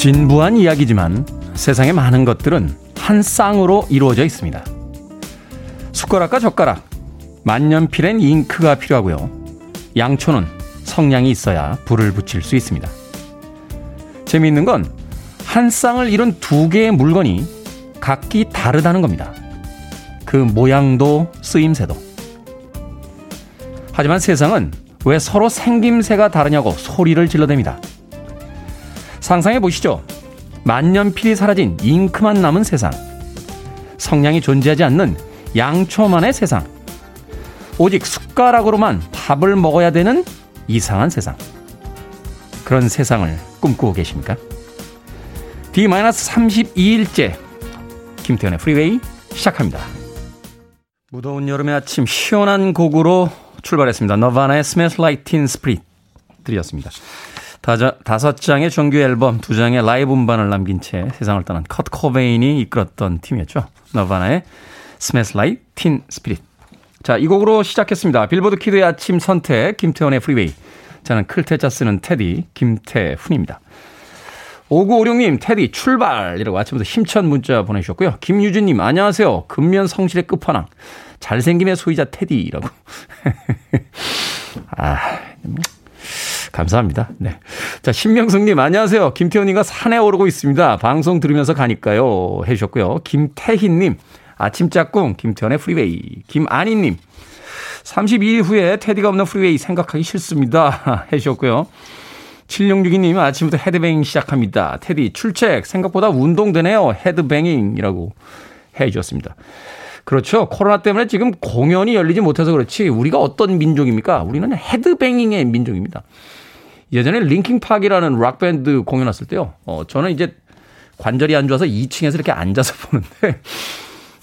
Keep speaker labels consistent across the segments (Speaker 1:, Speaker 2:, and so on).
Speaker 1: 진부한 이야기지만 세상의 많은 것들은 한 쌍으로 이루어져 있습니다. 숟가락과 젓가락, 만년필엔 잉크가 필요하고요. 양초는 성냥이 있어야 불을 붙일 수 있습니다. 재미있는 건 한 쌍을 이룬 두 개의 물건이 각기 다르다는 겁니다. 그 모양도 쓰임새도. 하지만 세상은 왜 서로 생김새가 다르냐고 소리를 질러댑니다. 상상해 보시죠. 만년필이 사라진 잉크만 남은 세상. 성냥이 존재하지 않는 양초만의 세상. 오직 숟가락으로만 밥을 먹어야 되는 이상한 세상. 그런 세상을 꿈꾸고 계십니까? D-32일째 김태현의 프리웨이 시작합니다. 무더운 여름의 아침 시원한 곡으로 출발했습니다. 너바나의 Smells Like Teen Spirit 드렸습니다. 다섯 장의 정규 앨범, 두 장의 라이브 음반을 남긴 채 세상을 떠난 커트 코베인이 이끌었던 팀이었죠. 너바나의 Smells Like Teen Spirit. 자, 이 곡으로 시작했습니다. 빌보드 키드의 아침 선택, 김태훈의 프리웨이. 저는 클 태 자 쓰는 테디, 김태훈입니다. 5956님, 테디, 출발! 이라고 아침부터 힘찬 문자 보내주셨고요. 김유진님, 안녕하세요. 근면 성실의 끝판왕. 잘생김의 소유자 테디라고. 아, 감사합니다. 네. 자, 신명숙님, 안녕하세요. 김태훈님과 산에 오르고 있습니다. 방송 들으면서 가니까요. 해주셨고요. 김태희님, 아침 짝꿍, 김태훈의 프리웨이. 김아니님, 32일 후에 테디가 없는 프리웨이 생각하기 싫습니다. 해주셨고요. 7662님 아침부터 헤드뱅잉 시작합니다. 테디 출첵 생각보다 운동되네요. headbanging이라고 해 주셨습니다. 그렇죠. 코로나 때문에 지금 공연이 열리지 못해서 그렇지 우리가 어떤 민족입니까? 우리는 headbanging의 민족입니다. 예전에 Linkin Park이라는 락밴드 공연 왔을 때요. 어, 저는 이제 관절이 안 좋아서 2층에서 이렇게 앉아서 보는데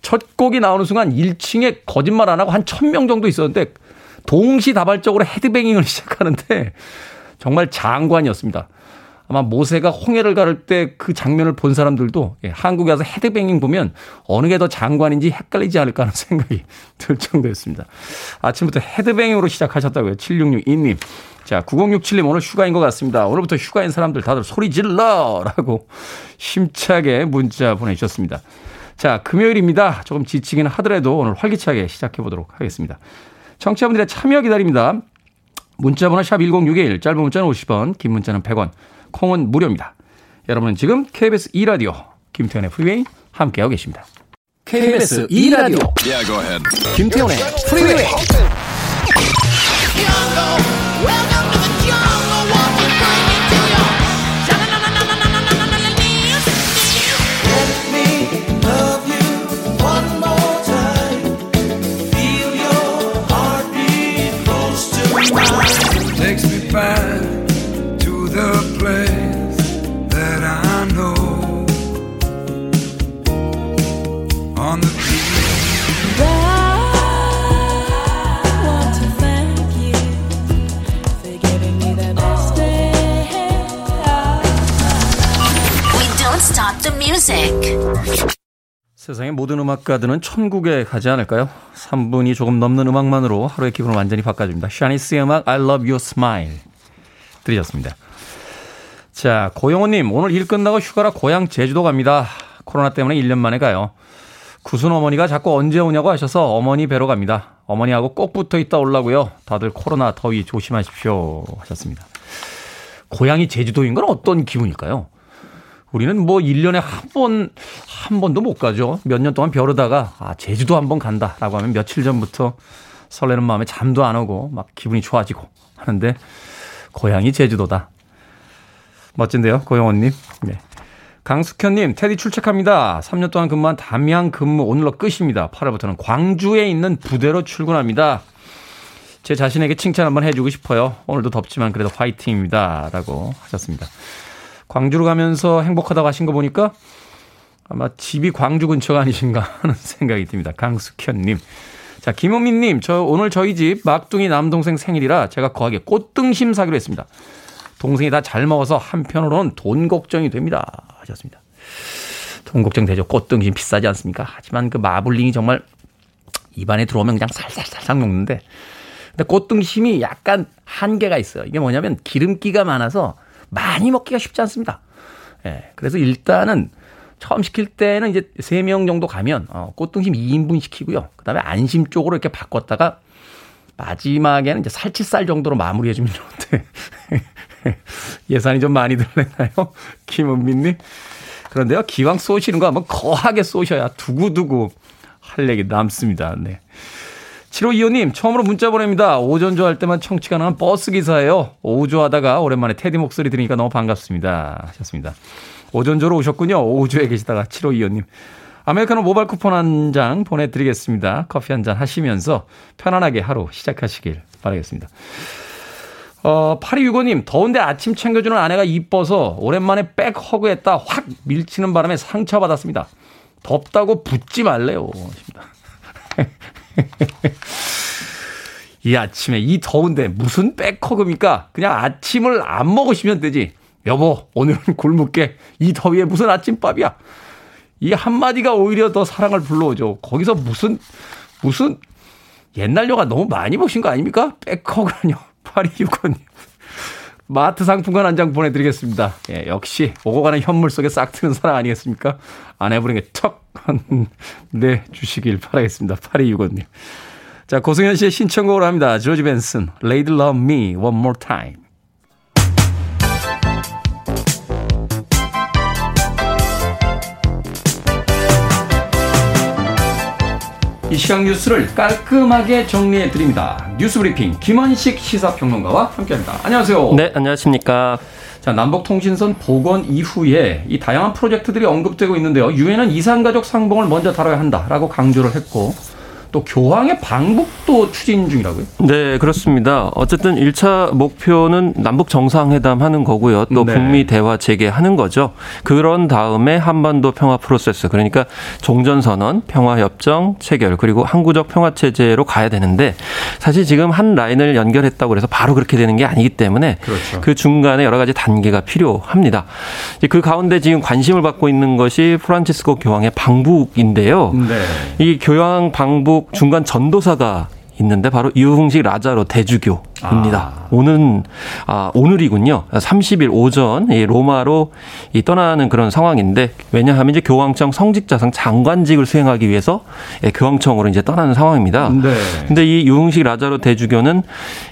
Speaker 1: 첫 곡이 나오는 순간 1층에 거짓말 안 하고 한 1000명 정도 있었는데 동시다발적으로 headbanging을 시작하는데 정말 장관이었습니다. 아마 모세가 홍해를 가를 때 그 장면을 본 사람들도 예, 한국에 와서 헤드뱅잉 보면 어느 게 더 장관인지 헷갈리지 않을까 하는 생각이 들 정도였습니다. 아침부터 헤드뱅잉으로 시작하셨다고요. 7662님. 자, 9067님 오늘 휴가인 것 같습니다. 오늘부터 휴가인 사람들 다들 소리 질러! 라고 힘차게 문자 보내주셨습니다. 자, 금요일입니다. 조금 지치긴 하더라도 오늘 활기차게 시작해 보도록 하겠습니다. 청취자분들의 참여 기다립니다. 문자번호 샵 1061, 짧은 문자는 50원, 긴 문자는 100원, 콩은 무료입니다. 여러분은 지금 KBS 2라디오, 김태현의 프리웨이 함께하고 계십니다. KBS 2라디오, yeah, 김태현의 프리웨이. 세상의 모든 음악가들은 천국에 가지 않을까요? 3분이 조금 넘는 음악만으로 하루의 기분을 완전히 바꿔줍니다. 샤니스의 음악 I Love Your Smile 들으셨습니다. 자, 고영호님 오늘 일 끝나고 휴가라 고향 제주도 갑니다. 코로나 때문에 1년 만에 가요. 구순 어머니가 자꾸 언제 오냐고 하셔서 어머니 뵈러 갑니다. 어머니하고 꼭 붙어 있다 올라고요. 다들 코로나 더위 조심하십시오 하셨습니다. 고향이 제주도인 건 어떤 기분일까요? 우리는 뭐 1년에 한 번, 한 번도 못 가죠. 몇 년 동안 벼르다가, 아, 제주도 한 번 간다 라고 하면 며칠 전부터 설레는 마음에 잠도 안 오고 막 기분이 좋아지고 하는데, 고향이 제주도다. 멋진데요, 고영원님. 네. 강숙현님, 테디 출첵합니다. 3년 동안 근무한 담양 근무 오늘로 끝입니다. 8월부터는 광주에 있는 부대로 출근합니다. 제 자신에게 칭찬 한번 해주고 싶어요. 오늘도 덥지만 그래도 화이팅입니다. 라고 하셨습니다. 광주로 가면서 행복하다고 하신 거 보니까 아마 집이 광주 근처가 아니신가 하는 생각이 듭니다. 강숙현님. 자, 김호민님, 저 오늘 저희 집 막둥이 남동생 생일이라 제가 거하게 꽃등심 사기로 했습니다. 동생이 다 잘 먹어서 한편으로는 돈 걱정이 됩니다. 하셨습니다. 돈 걱정 되죠. 꽃등심 비싸지 않습니까? 하지만 그 마블링이 정말 입안에 들어오면 그냥 살살살살 먹는데 근데 꽃등심이 약간 한계가 있어요. 이게 뭐냐면 기름기가 많아서 많이 먹기가 쉽지 않습니다. 예. 그래서 일단은 처음 시킬 때는 이제 3명 정도 가면 어, 꽃등심 2인분 시키고요. 그다음에 안심 쪽으로 이렇게 바꿨다가 마지막에는 이제 살치살 정도로 마무리해 주면 좋은데 예산이 좀 많이 들어나요? 김은민 님. 그런데요, 기왕 쏘시는 거 한번 거하게 쏘셔야 두고두고 할 얘기 남습니다. 네. 7525님, 처음으로 문자 보냅니다. 오전조 할 때만 청취가 나는 버스 기사예요. 오조 하다가 오랜만에 테디 목소리 들으니까 너무 반갑습니다. 하셨습니다. 오전조로 오셨군요. 오조에 계시다가 7525님. 아메리카노 모바일 쿠폰 한 장 보내드리겠습니다. 커피 한 잔 하시면서 편안하게 하루 시작하시길 바라겠습니다. 어, 8265님, 더운데 아침 챙겨주는 아내가 이뻐서 오랜만에 백 허그 했다 확 밀치는 바람에 상처받았습니다. 덥다고 붙지 말래요. 이 아침에 이 더운데 무슨 백허그입니까? 그냥 아침을 안 먹으시면 되지. 여보, 오늘은 굶을게. 이 더위에 무슨 아침밥이야? 이 한마디가 오히려 더 사랑을 불러오죠. 거기서 무슨, 무슨 옛날 영화 너무 많이 보신 거 아닙니까? back hug라뇨. 8265님. 마트 상품권 한 장 보내드리겠습니다. 예, 역시 오고 가는 현물 속에 싹 트는 사랑 아니겠습니까? 아내분에게 턱 내주시길 바라겠습니다. 8265님. 자, 고승현 씨의 신청곡으로 합니다. 조지 벤슨, Lady Love Me One More Time. 이 시각 뉴스를 깔끔하게 정리해 드립니다. 뉴스 브리핑 김원식 시사평론가와 함께합니다. 안녕하세요.
Speaker 2: 네, 안녕하십니까.
Speaker 1: 자, 남북통신선 복원 이후에 이 다양한 프로젝트들이 언급되고 있는데요. 유엔은 이산가족 상봉을 먼저 다뤄야 한다라고 강조를 했고 또 교황의 방북도 추진 중이라고요?
Speaker 2: 네, 그렇습니다. 어쨌든 1차 목표는 남북 정상회담 하는 거고요. 또 네. 북미 대화 재개하는 거죠. 그런 다음에 한반도 평화 프로세스 그러니까 종전 선언, 평화 협정 체결 그리고 항구적 평화 체제로 가야 되는데 사실 지금 한 라인을 연결했다고 그래서 바로 그렇게 되는 게 아니기 때문에 그렇죠. 그 중간에 여러 가지 단계가 필요합니다. 그 가운데 지금 관심을 받고 있는 것이 프란치스코 교황의 방북인데요. 네. 이 교황 방북 미국 중간 전도사가 있는데 바로 이흥식 라자로 대주교 입니다. 아. 오는 아 오늘이군요. 30일 오전 이 로마로 이 떠나는 그런 상황인데 왜냐하면 이제 교황청 성직자상 장관직을 수행하기 위해서 예, 교황청으로 이제 떠나는 상황입니다. 네. 근데 이 이흥식 라자로 대주교는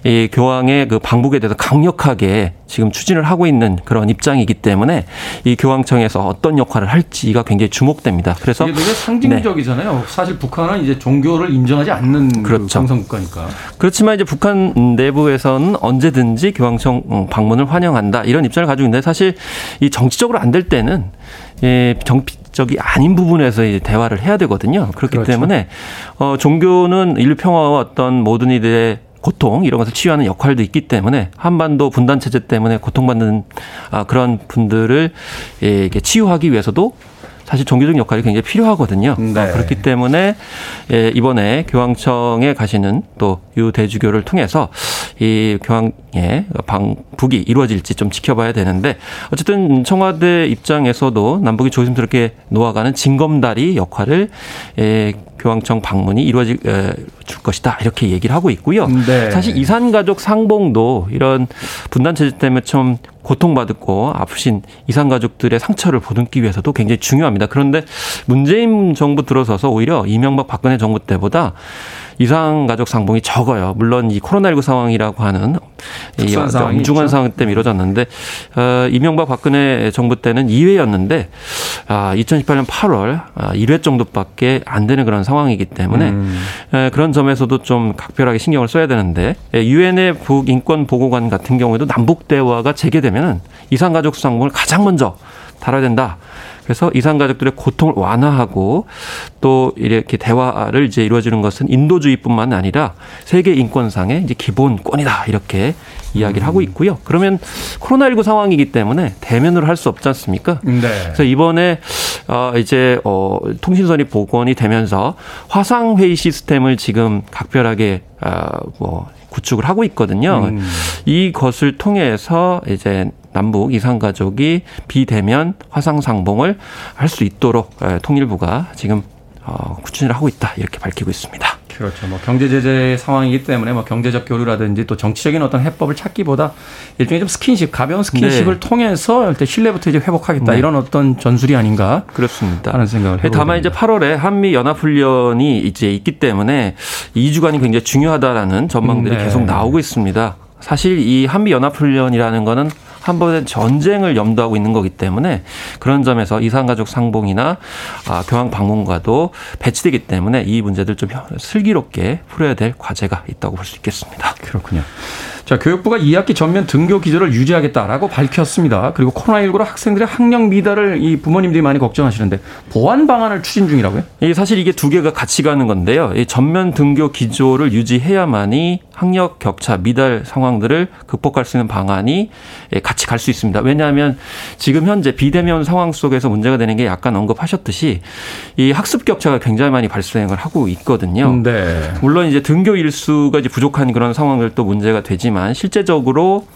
Speaker 2: 이 교황의 그 방북에 대해서 강력하게 지금 추진을 하고 있는 그런 입장이기 때문에 이 교황청에서 어떤 역할을 할지가 굉장히 주목됩니다. 그래서
Speaker 1: 이게 되게 상징적이잖아요. 네. 사실 북한은 이제 종교를 인정하지 않는 그 그렇죠. 그 국가니까.
Speaker 2: 그렇지만 이제 북한 내 부에서는 언제든지 교황청 어, 방문을 환영한다 이런 입장을 가지고 있는데 사실 이 정치적으로 안 될 때는 예, 정치적이 아닌 부분에서 이제 대화를 해야 되거든요. 그렇기 그렇죠. 때문에 어, 종교는 인류 평화와 어떤 모든 이들의 고통 이런 것을 치유하는 역할도 있기 때문에 한반도 분단 체제 때문에 고통받는 아, 그런 분들을 예, 치유하기 위해서도 사실 종교적 역할이 굉장히 필요하거든요. 네. 어, 그렇기 때문에 예, 이번에 교황청에 가시는 또 유대주교를 통해서 이 교황의 방북이 이루어질지 좀 지켜봐야 되는데 어쨌든 청와대 입장에서도 남북이 조심스럽게 놓아가는 징검다리 역할을 예, 교황청 방문이 이루어질 줄 것이다 이렇게 얘기를 하고 있고요. 네. 사실 이산 가족 상봉도 이런 분단 체제 때문에 좀 고통받았고 아프신 이산 가족들의 상처를 보듬기 위해서도 굉장히 중요합니다. 그런데 문재인 정부 들어서서 오히려 이명박 박근혜 정부 때보다 이상 가족 상봉이 적어요. 물론 이 코로나19 상황이라고 하는 이 엄중한 상황 때문에 이루어졌는데 어, 이명박 박근혜 정부 때는 2회였는데 아, 2018년 8월 아, 1회 정도밖에 안 되는 그런 상황이기 때문에 음. 에, 그런 점에서도 좀 각별하게 신경을 써야 되는데 유엔의 북인권 보고관 같은 경우에도 남북 대화가 재개되면은 이상 가족 상봉을 가장 먼저 다뤄야 된다. 그래서 이산 가족들의 고통을 완화하고 또 이렇게 대화를 이제 이루어지는 것은 인도주의뿐만 아니라 세계 인권상의 이제 기본권이다 이렇게 이야기를 하고 있고요. 그러면 코로나19 상황이기 때문에 대면으로 할 수 없지 않습니까? 네. 그래서 이번에 어 이제 어 통신선이 복원이 되면서 화상 회의 시스템을 지금 각별하게 어뭐 구축을 하고 있거든요. 음. 이것을 통해서 이제 남북 이산 가족이 비대면 화상 상봉을 할 수 있도록 통일부가 지금 어, 추진을 하고 있다 이렇게 밝히고 있습니다.
Speaker 1: 그렇죠. 뭐 경제 제재 상황이기 때문에 뭐 경제적 교류라든지 또 정치적인 어떤 해법을 찾기보다 일종의 좀 스킨십, 가벼운 스킨십을 네. 통해서 일단 신뢰부터 이제 회복하겠다 네. 이런 어떤 전술이 아닌가
Speaker 2: 그렇습니다.
Speaker 1: 하는 생각을 해봅니다.
Speaker 2: 다만 이제 8월에 한미 연합 훈련이 이제 있기 때문에 2주간이 굉장히 중요하다라는 전망들이 네. 계속 나오고 있습니다. 사실 이 한미 연합 훈련이라는 거는 한 번의 전쟁을 염두하고 있는 거기 때문에 그런 점에서 이산가족 상봉이나 아, 교황 방문과도 배치되기 때문에 이 문제들 좀 슬기롭게 풀어야 될 과제가 있다고 볼 수 있겠습니다.
Speaker 1: 그렇군요. 자, 교육부가 2학기 전면 등교 기조를 유지하겠다라고 밝혔습니다. 그리고 코로나19로 학생들의 학력 미달을 이 부모님들이 많이 걱정하시는데 보완 방안을 추진 중이라고요?
Speaker 2: 이 사실 이게 두 개가 같이 가는 건데요. 이 전면 등교 기조를 유지해야만이 학력 격차 미달 상황들을 극복할 수 있는 방안이 같이 갈 수 있습니다. 왜냐하면 지금 현재 비대면 상황 속에서 문제가 되는 게 약간 언급하셨듯이 이 학습 격차가 굉장히 많이 발생을 하고 있거든요. 네. 물론 이제 등교 일수가 이제 부족한 그런 상황들도 문제가 되지만 하지만 실제적으로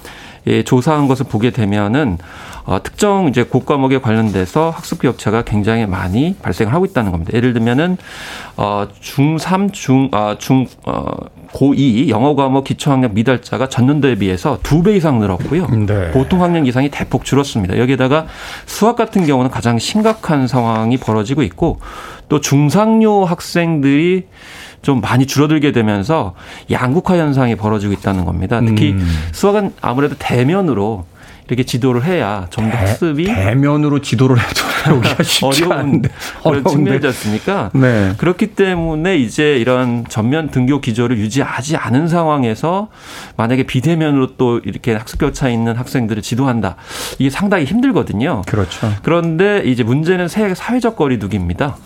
Speaker 2: 예, 조사한 것을 보게 되면은 어, 특정 이제 고과목에 관련돼서 학습 격차가 굉장히 많이 발생을 하고 있다는 겁니다. 예를 들면은 어, 중3, 중, 아, 중, 어, 고2 영어 과목 기초학력 미달자가 전년 도에 비해서 두 배 이상 늘었고요. 네. 보통 학력 이상이 대폭 줄었습니다. 여기에다가 수학 같은 경우는 가장 심각한 상황이 벌어지고 있고 또 중상류 학생들이 좀 많이 줄어들게 되면서 양극화 현상이 벌어지고 있다는 겁니다. 특히 음. 수학은 아무래도 대면으로 이렇게 지도를 해야 좀더 학습이
Speaker 1: 대면으로 지도를 해도 여기가 쉽지 어려운
Speaker 2: 그런 측면이지 않습니까? 네. 그렇기 때문에 이제 이런 전면 등교 기조를 유지하지 않은 상황에서 만약에 비대면으로 또 이렇게 학습 격차 있는 학생들을 지도한다. 이게 상당히 힘들거든요.
Speaker 1: 그렇죠.
Speaker 2: 그런데 이제 문제는 사회적 거리두기입니다.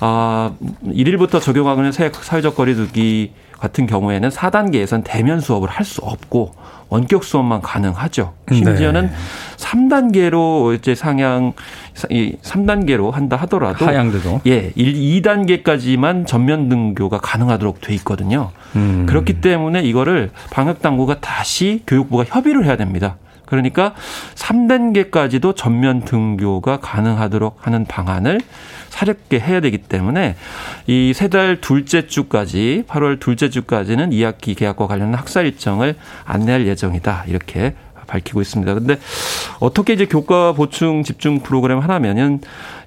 Speaker 2: 아, 1일부터 적용하는 사회적 거리두기 같은 경우에는 4단계에선 대면 수업을 할 수 없고 원격 수업만 가능하죠. 심지어는 네. 3단계로 이제 상향 이 3단계로 한다 하더라도
Speaker 1: 하향돼도
Speaker 2: 예, 1, 2단계까지만 전면 등교가 가능하도록 돼 있거든요. 음. 그렇기 때문에 이거를 방역 당국과 다시 교육부가 협의를 해야 됩니다. 그러니까 3단계까지도 전면 등교가 가능하도록 하는 방안을 사렵게 해야 되기 때문에 이 세 달 둘째 주까지 8월 둘째 주까지는 2학기 계약과 관련한 학사 일정을 안내할 예정이다. 이렇게 밝히고 있습니다. 근데 어떻게 이제 교과 보충 집중 프로그램 하나면은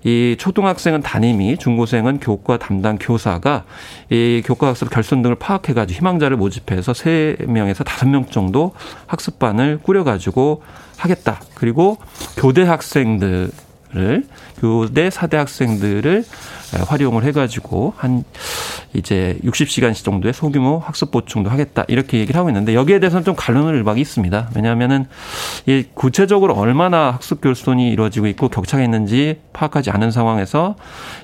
Speaker 2: 이 초등학생은 담임이, 중고생은 교과 담당 교사가 이 교과 학습 결손 등을 파악해 가지고 희망자를 모집해서 세명에서 다섯 명 정도 학습반을 꾸려 가지고 하겠다. 그리고 교대 학생들 을 교대 사대 학생들을 활용을 해가지고 한 이제 60시간씩 정도의 소규모 학습 보충도 하겠다 이렇게 얘기를 하고 있는데 여기에 대해서는 좀 갈르는 일박이 있습니다. 왜냐하면은 이 구체적으로 얼마나 학습 결손이 이루어지고 있고 격차가 있는지 파악하지 않은 상황에서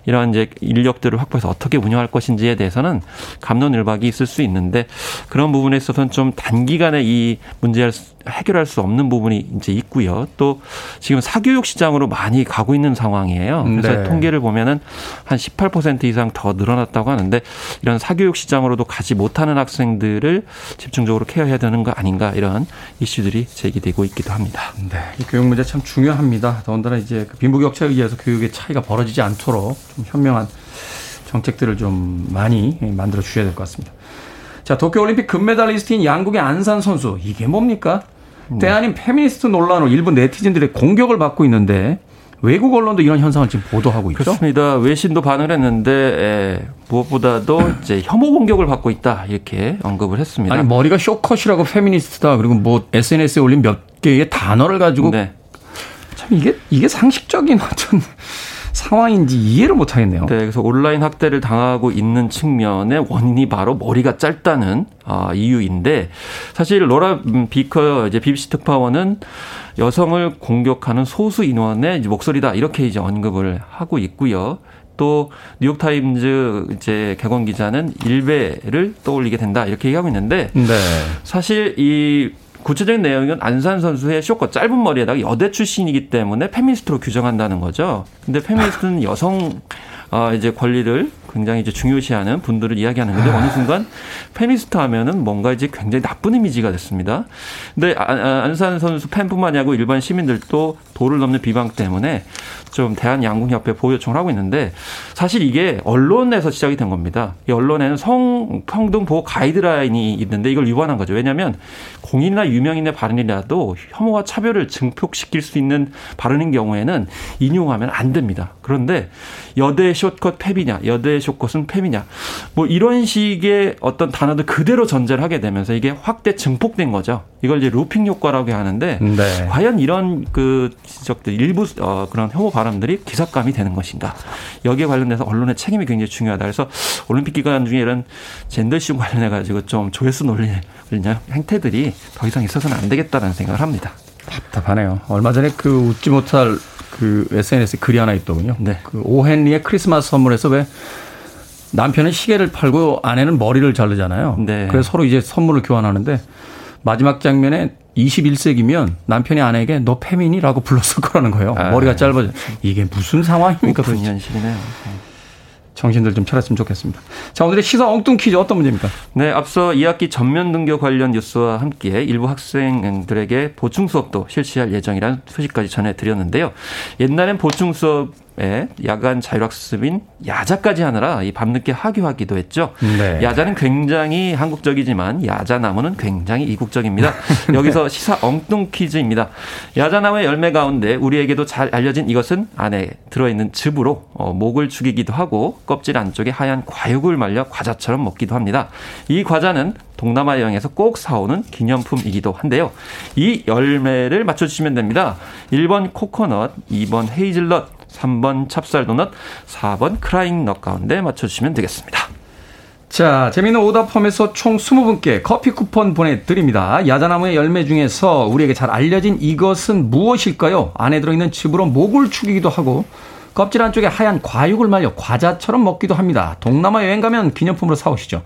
Speaker 2: 이러한 이제 인력들을 확보해서 어떻게 운영할 것인지에 대해서는 감론을박이 있을 수 있는데 그런 부분에 있어서는 좀 단기간에 이 문제를 해결할 수 없는 부분이 이제 있고요. 또 지금 사교육 시장으로 많이 가고 있는 상황 이에요. 그래서 네. 통계를 보면은 한 18% 이상 더 늘어났다고 하는데 이런 사교육 시장으로도 가지 못하는 학생들을 집중적으로 케어해야 되는 거 아닌가 이런 이슈들이 제기되고 있기도 합니다.
Speaker 1: 네. 교육 문제 참 중요합니다. 더군다나 이제 그 빈부격차에 의해서 교육의 차이가 벌어지지 않도록 좀 현명한 정책들을 좀 많이 만들어 주셔야 될 것 같습니다. 자, 도쿄올림픽 금메달리스트인 양국의 안산 선수. 이게 뭡니까? 네. 대한인 페미니스트 논란으로 일부 네티즌들의 공격을 받고 있는데 외국 언론도 이런 현상을 지금 보도하고 있죠.
Speaker 2: 그렇습니다. 외신도 반응을 했는데 에, 무엇보다도 이제 혐오 공격을 받고 있다 이렇게 언급을 했습니다.
Speaker 1: 아니 머리가 쇼컷이라고 페미니스트다 그리고 뭐 SNS에 올린 몇 개의 단어를 가지고 네. 참 이게 이게 상식적인 어떤 상황인지 이해를 못 하겠네요.
Speaker 2: 네, 그래서 온라인 학대를 당하고 있는 측면의 원인이 바로 머리가 짧다는 아, 이유인데 사실 로라 비커 이제 BBC 특파원은 여성을 공격하는 소수 인원의 목소리다 이렇게 이제 언급을 하고 있고요. 또 뉴욕타임즈 이제 개건 기자는 일베를 떠올리게 된다 이렇게 얘기하고 있는데 네. 사실 이 구체적인 내용은 안산 선수의 쇼컷 짧은 머리에다가 여대 출신이기 때문에 페미니스트로 규정한다는 거죠. 근데 페미니스트는 여성 어, 이제 권리를 굉장히 이제 중요시하는 분들을 이야기하는 건데 어느 순간 페미니스트 하면은 뭔가 이제 굉장히 나쁜 이미지가 됐습니다. 근데 아, 아, 안산 선수 팬뿐만이 아니고 일반 시민들도 도를 넘는 비방 때문에 좀 대한 양궁협회 보호 요청을 하고 있는데 사실 이게 언론에서 시작이 된 겁니다. 이 언론에는 성평등 보호 가이드라인이 있는데 이걸 위반한 거죠. 왜냐하면 공인이나 유명인의 발언이라도 혐오와 차별을 증폭시킬 수 있는 발언인 경우에는 인용하면 안 됩니다. 그런데 여대 숏컷 폐비냐, 여대 숏컷은 폐미냐, 뭐 이런 식의 어떤 단어들 그대로 전제를 하게 되면서 이게 확대 증폭된 거죠. 이걸 이제 루핑 효과라고 하는데 네. 과연 이런 그 지적들 일부 어, 그런 혐오 발언들이 기사감이 되는 것인가? 여기에 관련돼서 언론의 책임이 굉장히 중요하다. 그래서 올림픽 기간 중에 이런 젠더 이슈 관련해 가지고 좀 조회수 논리 행태들이 더 이상 있어서는 안 되겠다는 생각을 합니다.
Speaker 1: 답답하네요. 얼마 전에 그 웃지 못할 그 SNS에 글이 하나 있더군요. 네. 그 오헨리의 크리스마스 선물에서 왜 남편은 시계를 팔고 아내는 머리를 자르잖아요. 네. 그래서 서로 이제 선물을 교환하는데 마지막 장면에 21세기면 남편이 아내에게 너 페미니라고 불렀을 거라는 거예요. 아, 머리가 짧아져. 이게 무슨 상황입니까?
Speaker 2: 무슨 현실이네요.
Speaker 1: 정신들 좀 차렸으면 좋겠습니다. 자, 오늘의 시사 엉뚱 퀴즈 어떤 문제입니까?
Speaker 2: 네, 앞서 2학기 전면 등교 관련 뉴스와 함께 일부 학생들에게 보충 수업도 실시할 예정이라는 소식까지 전해드렸는데요. 옛날엔 보충 수업 예, 야간 자율학습인 야자까지 하느라 이 밤늦게 하교하기도 했죠. 네. 야자는 굉장히 한국적이지만 야자나무는 굉장히 이국적입니다. 여기서 시사 엉뚱 퀴즈입니다. 야자나무의 열매 가운데 우리에게도 잘 알려진 이것은 안에 들어있는 즙으로 어, 목을 죽이기도 하고 껍질 안쪽에 하얀 과육을 말려 과자처럼 먹기도 합니다. 이 과자는 동남아 여행에서 꼭 사오는 기념품이기도 한데요. 이 열매를 맞춰주시면 됩니다. 1번 코코넛, 2번 헤이즐넛, 3번 찹쌀도넛, 4번 크라잉넛 가운데 맞춰주시면 되겠습니다.
Speaker 1: 자, 재미있는 오답 포함해서 총 20분께 커피 쿠폰 보내드립니다. 야자나무의 열매 중에서 우리에게 잘 알려진 이것은 무엇일까요? 안에 들어있는 즙으로 목을 축이기도 하고 껍질 안쪽에 하얀 과육을 말려 과자처럼 먹기도 합니다. 동남아 여행 가면 기념품으로 사오시죠.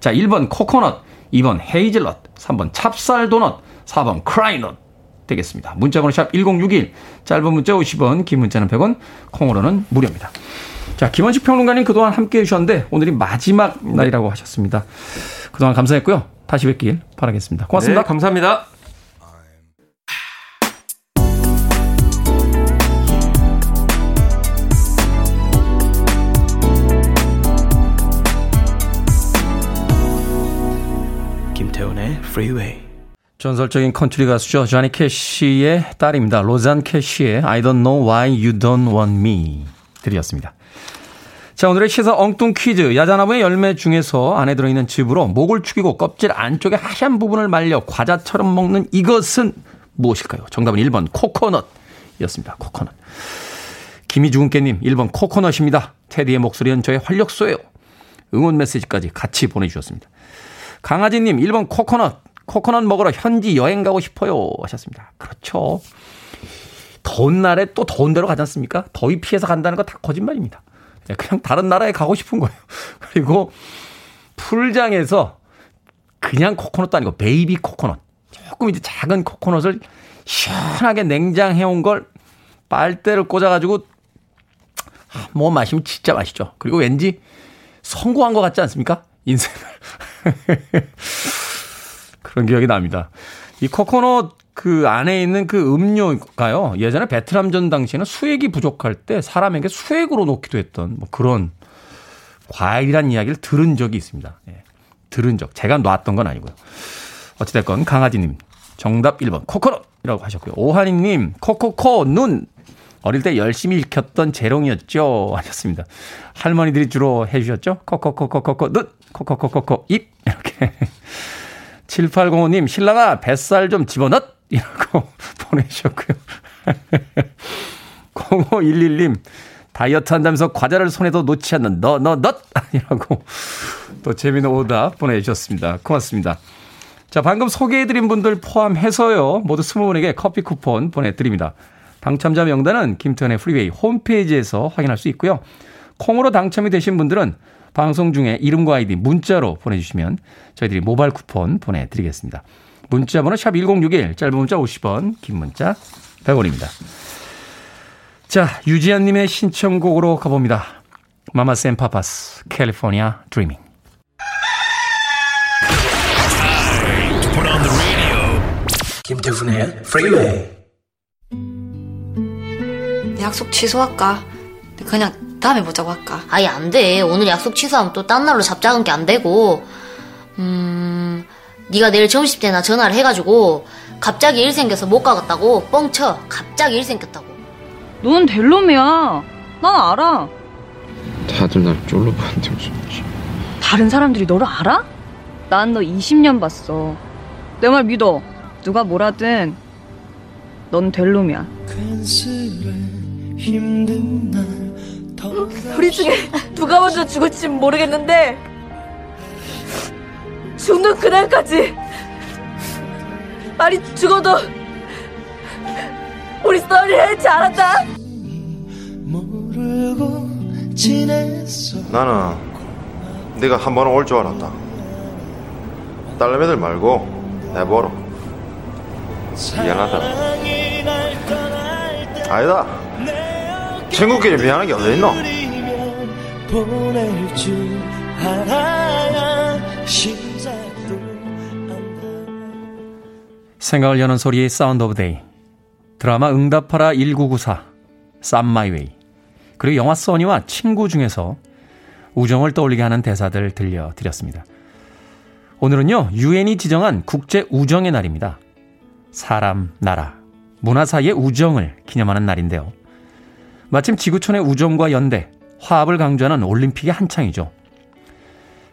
Speaker 1: 자, 1번 코코넛, 2번 헤이즐넛, 3번 찹쌀도넛, 4번 크라이넛. 되겠습니다. 문자번호 샵 1061, 짧은 문자 50원, 긴 문자는 100원, 콩으로는 무료입니다. 자, 김원식 평론가님 그동안 함께 해주셨는데 오늘이 마지막 날이라고 하셨습니다. 그동안 감사했고요. 다시 뵙길 바라겠습니다. 고맙습니다.
Speaker 2: 네, 감사합니다.
Speaker 1: 김태훈의 Freeway. 전설적인 컨트리 가수죠. 자니 캐시의 딸입니다. 로잔 캐시의 I don't know why you don't want me 드렸습니다. 자, 오늘의 시사 엉뚱 퀴즈. 야자나무의 열매 중에서 안에 들어있는 즙으로 목을 축이고 껍질 안쪽에 하얀 부분을 말려 과자처럼 먹는 이것은 무엇일까요? 정답은 1번 코코넛이었습니다. 코코넛. 김희주근께님 1번 코코넛입니다. 테디의 목소리는 저의 활력소예요. 응원 메시지까지 같이 보내주셨습니다. 강아지님 1번 코코넛. 코코넛 먹으러 현지 여행 가고 싶어요. 하셨습니다. 그렇죠. 더운 날에 또 더운 데로 가지 않습니까? 더위 피해서 간다는 거 다 거짓말입니다. 그냥 다른 나라에 가고 싶은 거예요. 그리고 풀장에서 그냥 코코넛도 아니고 베이비 코코넛. 조금 이제 작은 코코넛을 시원하게 냉장해온 걸 빨대를 꽂아가지고 뭐 마시면 진짜 맛있죠. 그리고 왠지 성공한 것 같지 않습니까? 인생을. 그런 기억이 납니다. 이 코코넛 그 안에 있는 그 음료가요. 예전에 베트남전 당시에는 수액이 부족할 때 사람에게 수액으로 놓기도 했던 뭐 그런 과일이란 이야기를 들은 적이 있습니다. 예. 들은 적. 제가 놨던 건 아니고요. 어찌됐건 강아지님 정답 1번 코코넛이라고 하셨고요. 오하니님 코코코 눈 어릴 때 열심히 읽혔던 재롱이었죠 하셨습니다. 할머니들이 주로 해주셨죠. 코코코코코코 눈 코코코코코 입 이렇게 7805님, 신랑아, 뱃살 좀 집어넣! 이라고 보내주셨고요. 0511님, 다이어트 한다면서 과자를 손에도 놓지 않는 너, 너, 넛! 이라고 또 재미있는 오답 보내주셨습니다. 고맙습니다. 자, 방금 소개해드린 분들 포함해서요, 모두 20분에게 커피 쿠폰 보내드립니다. 당첨자 명단은 김태훈의 프리웨이 홈페이지에서 확인할 수 있고요. 콩으로 당첨이 되신 분들은 방송 중에 이름과 아이디 문자로 보내주시면 저희들이 모바일 쿠폰 보내드리겠습니다. 문자 번호 샵 1061, 짧은 문자 50원, 긴 문자 100원입니다. 자, 유지한님의 신청곡으로 가봅니다. 마마스 앤 파파스 California Dreamin'
Speaker 3: 김태훈의 프리웨이
Speaker 4: 약속 취소할까? 그냥 다음에 보자고 할까?
Speaker 5: 아예 안 돼. 오늘 약속 취소하면 또 딴 날로 잡자는 게 안 되고. 음, 네가 내일 점심 때나 전화를 해가지고 갑자기 일 생겨서 못 가겠다고 뻥쳐. 갑자기 일 생겼다고.
Speaker 6: 넌될 놈이야. 난 알아.
Speaker 7: 다들 날 쫄로 봤는데 무슨
Speaker 6: 다른 사람들이 너를 알아? 난 너 20년 봤어. 내 말 믿어. 누가 뭐라든 넌될 놈이야.
Speaker 8: 우리 중에 누가 먼저 죽을지 모르겠는데 죽는 그날까지 말이 죽어도 우리 썰이 할지 알았다.
Speaker 9: 나는 네가 한 번은 올 줄 알았다. 딸내미들 말고 내 보러. 미안하다. 아니다. 친구끼리 미안한 게 어디 있노?
Speaker 1: 생각을 여는 소리의 Sound of Day 드라마 응답하라 1994 쌈 마이웨이 그리고 영화 써니와 친구 중에서 우정을 떠올리게 하는 대사들 들려드렸습니다. 오늘은요 유엔이 지정한 국제 우정의 날입니다. 사람, 나라, 문화 사이의 우정을 기념하는 날인데요. 마침 지구촌의 우정과 연대, 화합을 강조하는 올림픽이 한창이죠.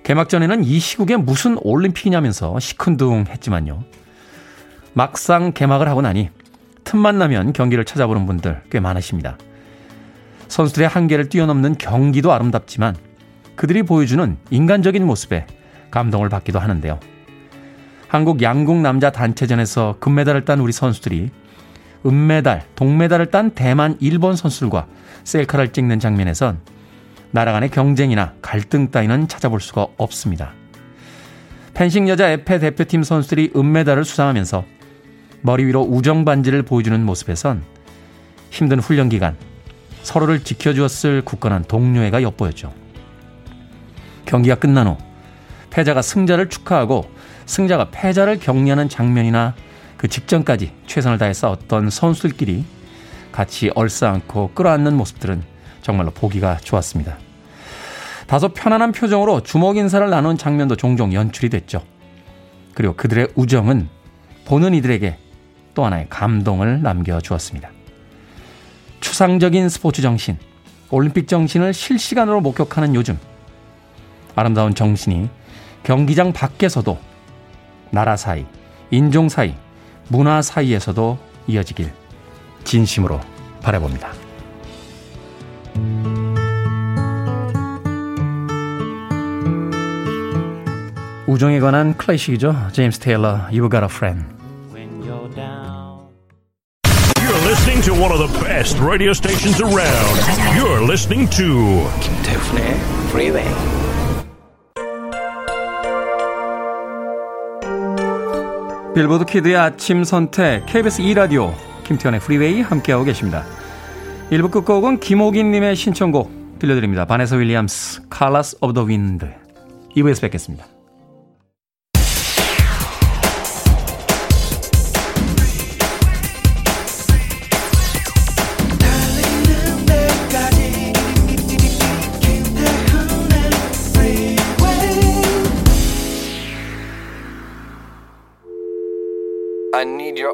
Speaker 1: 개막전에는 이 시국에 무슨 올림픽이냐면서 시큰둥했지만요. 막상 개막을 하고 나니 틈만 나면 경기를 찾아보는 분들 꽤 많으십니다. 선수들의 한계를 뛰어넘는 경기도 아름답지만 그들이 보여주는 인간적인 모습에 감동을 받기도 하는데요. 한국 양궁 남자 단체전에서 금메달을 딴 우리 선수들이 은메달, 동메달을 딴 대만, 일본 선수들과 셀카를 찍는 장면에선 나라 간의 경쟁이나 갈등 따위는 찾아볼 수가 없습니다. 펜싱 여자 에페 대표팀 선수들이 은메달을 수상하면서 머리 위로 우정 반지를 보여주는 모습에선 힘든 훈련 기간 서로를 지켜주었을 굳건한 동료애가 엿보였죠. 경기가 끝난 후 패자가 승자를 축하하고 승자가 패자를 격려하는 장면이나 그 직전까지 최선을 다해 싸웠던 선수들끼리 같이 얼싸안고 끌어안는 모습들은 정말로 보기가 좋았습니다. 다소 편안한 표정으로 주먹 인사를 나눈 장면도 종종 연출이 됐죠. 그리고 그들의 우정은 보는 이들에게 또 하나의 감동을 남겨주었습니다. 추상적인 스포츠 정신, 올림픽 정신을 실시간으로 목격하는 요즘, 아름다운 정신이 경기장 밖에서도 나라 사이, 인종 사이, 문화 사이에서도 이어지길 진심으로 바라봅니다. 우정에 관한 클래식이죠. 제임스 테일러, You Got a Friend.
Speaker 10: You're listening to one of the best radio stations around. You're listening to
Speaker 3: 김태훈
Speaker 1: 빌보드 키드의 아침 선택 KBS 2라디오 김태현의 프리웨이 함께하고 계십니다. 1부 끝곡은 김호긴님의 신청곡 들려드립니다. 바네사 윌리엄스, Colors of the Wind 2부에서 뵙겠습니다.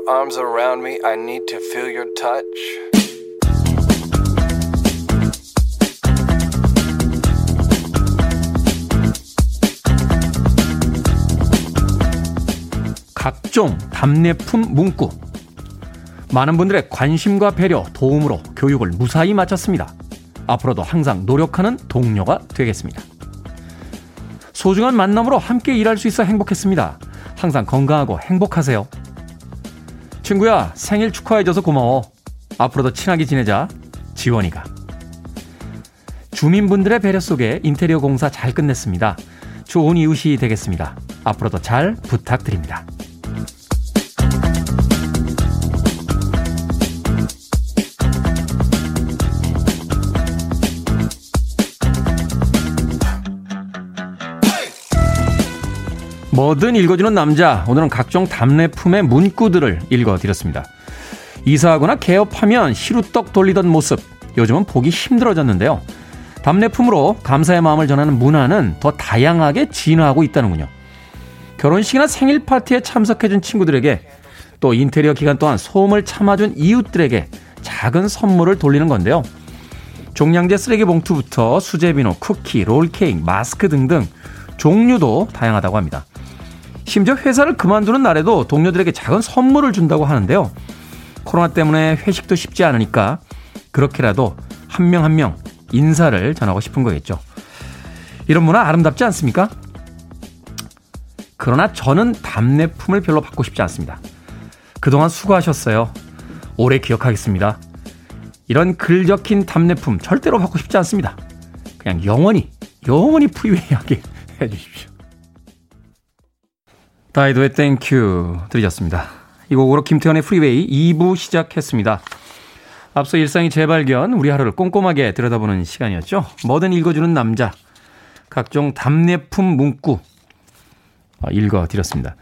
Speaker 11: Arms around me. I need to feel your touch.
Speaker 1: 각종 답례품 문구. 많은 분들의 관심과 배려, 도움으로 교육을 무사히 마쳤습니다. 앞으로도 항상 노력하는 동료가 되겠습니다. 소중한 만남으로 함께 일할 수 있어 행복했습니다. 항상 건강하고 행복하세요. 친구야, 생일 축하해줘서 고마워. 앞으로도 친하게 지내자. 지원이가. 주민분들의 배려 속에 인테리어 공사 잘 끝냈습니다. 좋은 이웃이 되겠습니다. 앞으로도 잘 부탁드립니다. 뭐든 읽어주는 남자. 오늘은 각종 답례품의 문구들을 읽어드렸습니다. 이사하거나 개업하면 시루떡 돌리던 모습. 요즘은 보기 힘들어졌는데요. 답례품으로 감사의 마음을 전하는 문화는 더 다양하게 진화하고 있다는군요. 결혼식이나 생일 파티에 참석해준 친구들에게 또 인테리어 기간 동안 소음을 참아준 이웃들에게 작은 선물을 돌리는 건데요. 종량제 쓰레기 봉투부터 수제 비누, 쿠키, 롤케이크, 마스크 등등 종류도 다양하다고 합니다. 심지어 회사를 그만두는 날에도 동료들에게 작은 선물을 준다고 하는데요. 코로나 때문에 회식도 쉽지 않으니까 그렇게라도 한명 한 명 인사를 전하고 싶은 거겠죠. 이런 문화 아름답지 않습니까? 그러나 저는 답례품을 별로 받고 싶지 않습니다. 그동안 수고하셨어요. 오래 기억하겠습니다. 이런 글 적힌 답례품 절대로 받고 싶지 않습니다. 그냥 영원히, 영원히 프리웨이하게 해주십시오. 다이도의 Thank You 들으셨습니다. 이 곡으로 김태현의 프리웨이 2부 시작했습니다. 앞서 일상의 재발견, 우리 하루를 꼼꼼하게 들여다보는 시간이었죠. 뭐든 읽어주는 남자. 각종 답례품 문구 아, 읽어드렸습니다.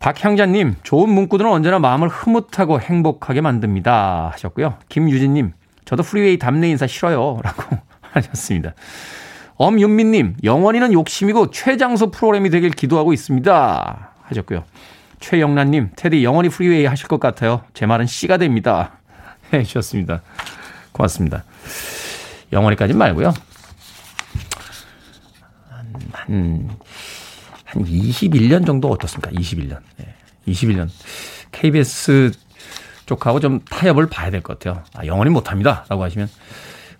Speaker 1: 박향자님, 좋은 문구들은 언제나 마음을 흐뭇하고 행복하게 만듭니다. 하셨고요. 김유진님, 저도 프리웨이 답례 인사 싫어요. 라고 하셨습니다. 엄윤미님, 영원히는 욕심이고 최장수 프로그램이 되길 기도하고 있습니다. 하셨고요. 최영란님, 테디 영원히 프리웨이 하실 것 같아요. 제 말은 씨가 됩니다. 해 주셨습니다. 고맙습니다. 영원히까지 말고요. 한, 한 21년 정도 어떻습니까? 21년. 네. 21년. KBS 쪽하고 좀 타협을 봐야 될 것 같아요. 아, 영원히 못합니다. 라고 하시면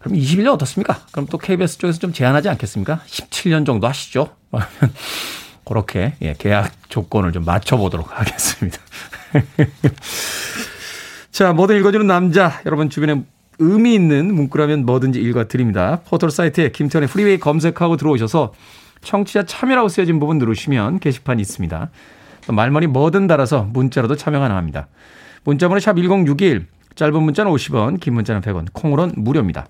Speaker 1: 그럼 21년 어떻습니까? 그럼 또 KBS 쪽에서 좀 제한하지 않겠습니까? 17년 정도 하시죠? 그렇게 예, 계약 조건을 좀 맞춰보도록 하겠습니다. 자, 뭐든 읽어주는 남자. 여러분 주변에 의미 있는 문구라면 뭐든지 읽어드립니다. 포털 사이트에 김태현의 프리웨이 검색하고 들어오셔서 청취자 참여라고 쓰여진 부분 누르시면 게시판이 있습니다. 또 말머리 뭐든 달아서 문자로도 참여 가능합니다. 문자번호 샵 1061, 짧은 문자는 50원, 긴 문자는 100원, 콩으로는 무료입니다.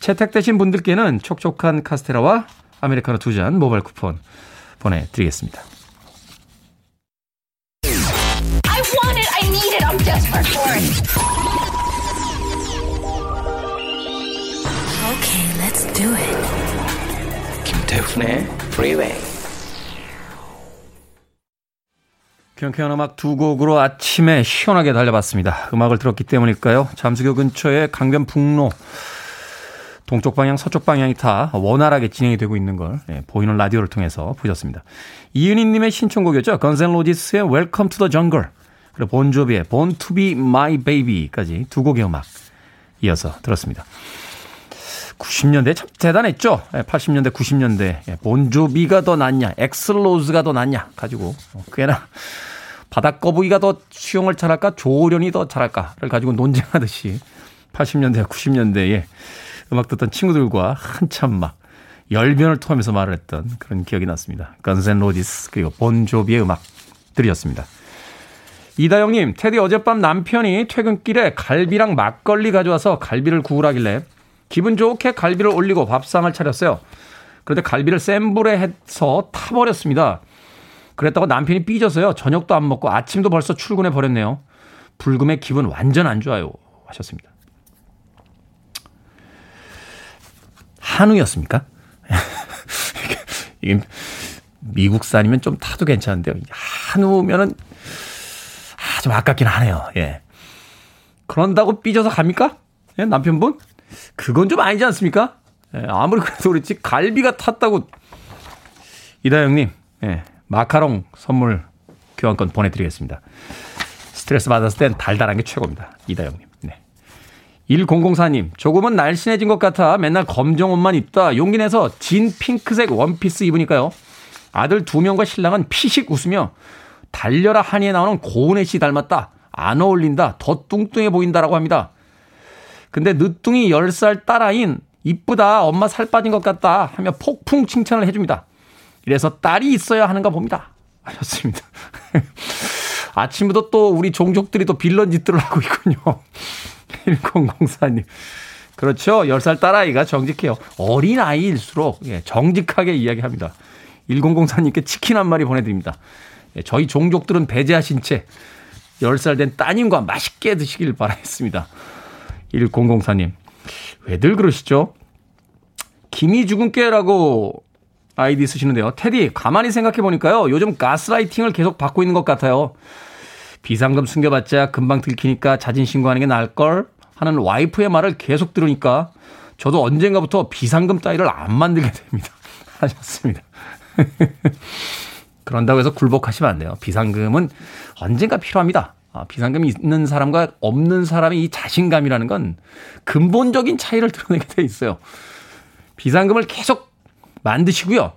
Speaker 1: 채택되신 분들께는 촉촉한 카스테라와 아메리카노 두 잔 모바일 쿠폰 보내드리겠습니다.
Speaker 12: I want it. I need it. I'm desperate for it.
Speaker 3: Okay, let's do it. 김태훈의 Freeway.
Speaker 1: 경쾌한 음악 두 곡으로 아침에 시원하게 달려봤습니다. 음악을 들었기 때문일까요? 잠수교 근처에 강변 북로 동쪽 방향, 서쪽 방향이 다 원활하게 진행이 되고 있는 걸 예, 보이는 라디오를 통해서 보셨습니다. 이은희님의 신청곡이었죠. 건센로지스의 Welcome to the Jungle 그리고 본조비의 Born to be My Baby까지 두 곡의 음악 이어서 들었습니다. 90년대 참 대단했죠. 80년대, 90년대 본조비가 더 낫냐, 엑슬로즈가 더 낫냐 가지고 꽤나 바닥거북이가 더 수영을 잘할까, 조련이 더 잘할까를 가지고 논쟁하듯이 80년대, 90년대에 음악 듣던 친구들과 한참 막 열변을 토하면서 말을 했던 그런 기억이 났습니다. 건센 로지스 그리고 본조비의 음악 들이었습니다. 이다영님, 테디 어젯밤 남편이 퇴근길에 갈비랑 막걸리 가져와서 갈비를 구우라길래 기분 좋게 갈비를 올리고 밥상을 차렸어요. 그런데 갈비를 센 불에 해서 타버렸습니다. 그랬다고 남편이 삐져서요. 저녁도 안 먹고 아침도 벌써 출근해 버렸네요. 불금의 기분 완전 안 좋아요. 하셨습니다. 한우였습니까? 이게 미국산이면 좀 타도 괜찮은데요. 한우면은 아, 좀 아깝긴 하네요. 예. 그런다고 삐져서 갑니까? 예, 남편분? 그건 좀 아니지 않습니까? 예, 아무리 그래도 그렇지 갈비가 탔다고 이다영님 예, 마카롱 선물 교환권 보내드리겠습니다. 스트레스 받았을 땐 달달한 게 최고입니다. 이다영님. 네. 1004님, 조금은 날씬해진 것 같아 맨날 검정 옷만 입다 용기 내서 진 핑크색 원피스 입으니까요. 아들 두 명과 신랑은 피식 웃으며 달려라 한이에 나오는 고은혜 씨 닮았다. 안 어울린다. 더 뚱뚱해 보인다라고 합니다. 근데 늦둥이 10살 딸아인 이쁘다. 엄마 살 빠진 것 같다. 하며 폭풍 칭찬을 해줍니다. 이래서 딸이 있어야 하는가 봅니다. 하셨습니다. 아침부터 또 우리 종족들이 또 빌런 짓들을 하고 있군요. 1004님. 그렇죠. 10살 딸아이가 정직해요. 어린 아이일수록 예, 정직하게 이야기합니다. 1004님께 치킨 한 마리 보내드립니다. 예, 저희 종족들은 배제하신 채 10살 된 따님과 맛있게 드시길 바라겠습니다. 1004님. 왜들 그러시죠? 김이 죽은 깨라고 아이디 쓰시는데요. 테디, 가만히 생각해보니까요. 요즘 가스라이팅을 계속 받고 있는 것 같아요. 비상금 숨겨봤자 금방 들키니까 자진 신고하는 게 나을걸 하는 와이프의 말을 계속 들으니까 저도 언젠가부터 비상금 따위를 안 만들게 됩니다. 하셨습니다. 그런다고 해서 굴복하시면 안 돼요. 비상금은 언젠가 필요합니다. 아, 비상금이 있는 사람과 없는 사람의 이 자신감이라는 건 근본적인 차이를 드러내게 돼 있어요. 비상금을 계속 만드시고요.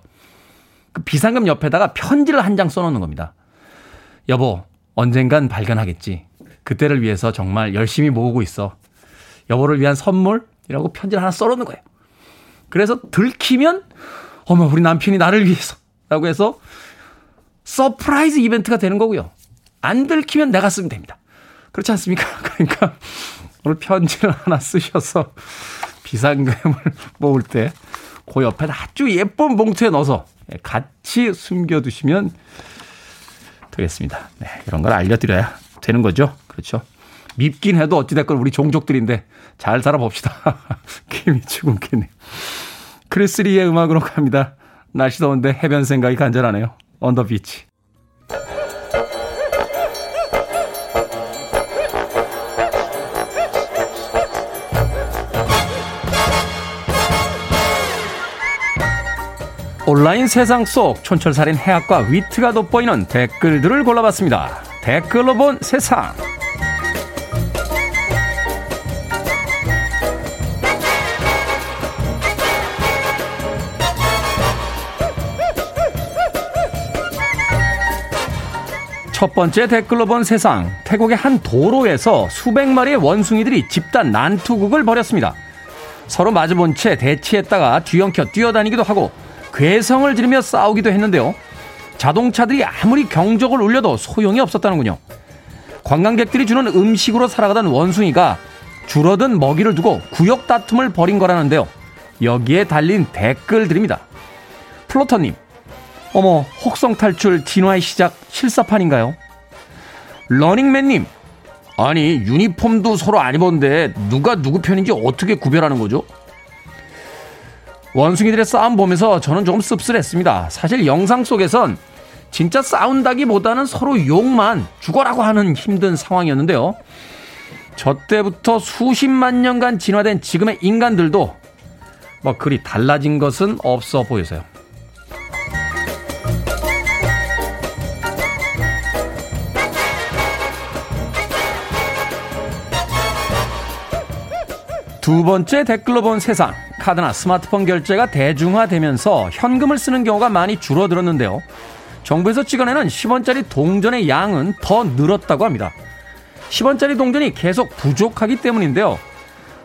Speaker 1: 그 비상금 옆에다가 편지를 한 장 써놓는 겁니다. 여보, 언젠간 발견하겠지. 그때를 위해서 정말 열심히 모으고 있어. 여보를 위한 선물이라고 편지를 하나 써놓는 거예요. 그래서 들키면, 어머, 우리 남편이 나를 위해서. 라고 해서 surprise 이벤트가 되는 거고요. 안 들키면 내가 쓰면 됩니다. 그렇지 않습니까? 그러니까 오늘 편지를 하나 쓰셔서 비상금을 모을 때 그 옆에 아주 예쁜 봉투에 넣어서 같이 숨겨두시면 되겠습니다. 네, 이런 걸 알려드려야 되는 거죠. 그렇죠. 밉긴 해도 어찌됐건 우리 종족들인데 잘 살아봅시다. 김이치군키님. 크리스리의 음악으로 갑니다. 날씨 더운데 해변 생각이 간절하네요. 언더 비치. 온라인 세상 속 촌철살인 해학과 위트가 돋보이는 댓글들을 골라봤습니다. 댓글로 본 세상. 첫 번째 댓글로 본 세상. 태국의 한 도로에서 수백 마리의 원숭이들이 집단 난투극을 벌였습니다. 서로 마주본 채 대치했다가 뒤엉켜 뛰어다니기도 하고 괴성을 지르며 싸우기도 했는데요. 자동차들이 아무리 경적을 울려도 소용이 없었다는군요. 관광객들이 주는 음식으로 살아가던 원숭이가 줄어든 먹이를 두고 구역 다툼을 벌인 거라는데요. 여기에 달린 댓글들입니다. 플로터님, 어머, 혹성 탈출 진화의 시작 실사판인가요? 러닝맨님, 아니, 유니폼도 서로 안 입었는데 누가 누구 편인지 어떻게 구별하는 거죠? 원숭이들의 싸움 보면서 저는 조금 씁쓸했습니다. 사실 영상 속에선 진짜 싸운다기보다는 서로 욕만 죽어라고 하는 힘든 상황이었는데요. 저 때부터 수십만 년간 진화된 지금의 인간들도 뭐 그리 달라진 것은 없어 보여서요. 두 번째 댓글로 본 세상. 카드나 스마트폰 결제가 대중화되면서 현금을 쓰는 경우가 많이 줄어들었는데요. 정부에서 찍어내는 10원짜리 동전의 양은 더 늘었다고 합니다. 10원짜리 동전이 계속 부족하기 때문인데요.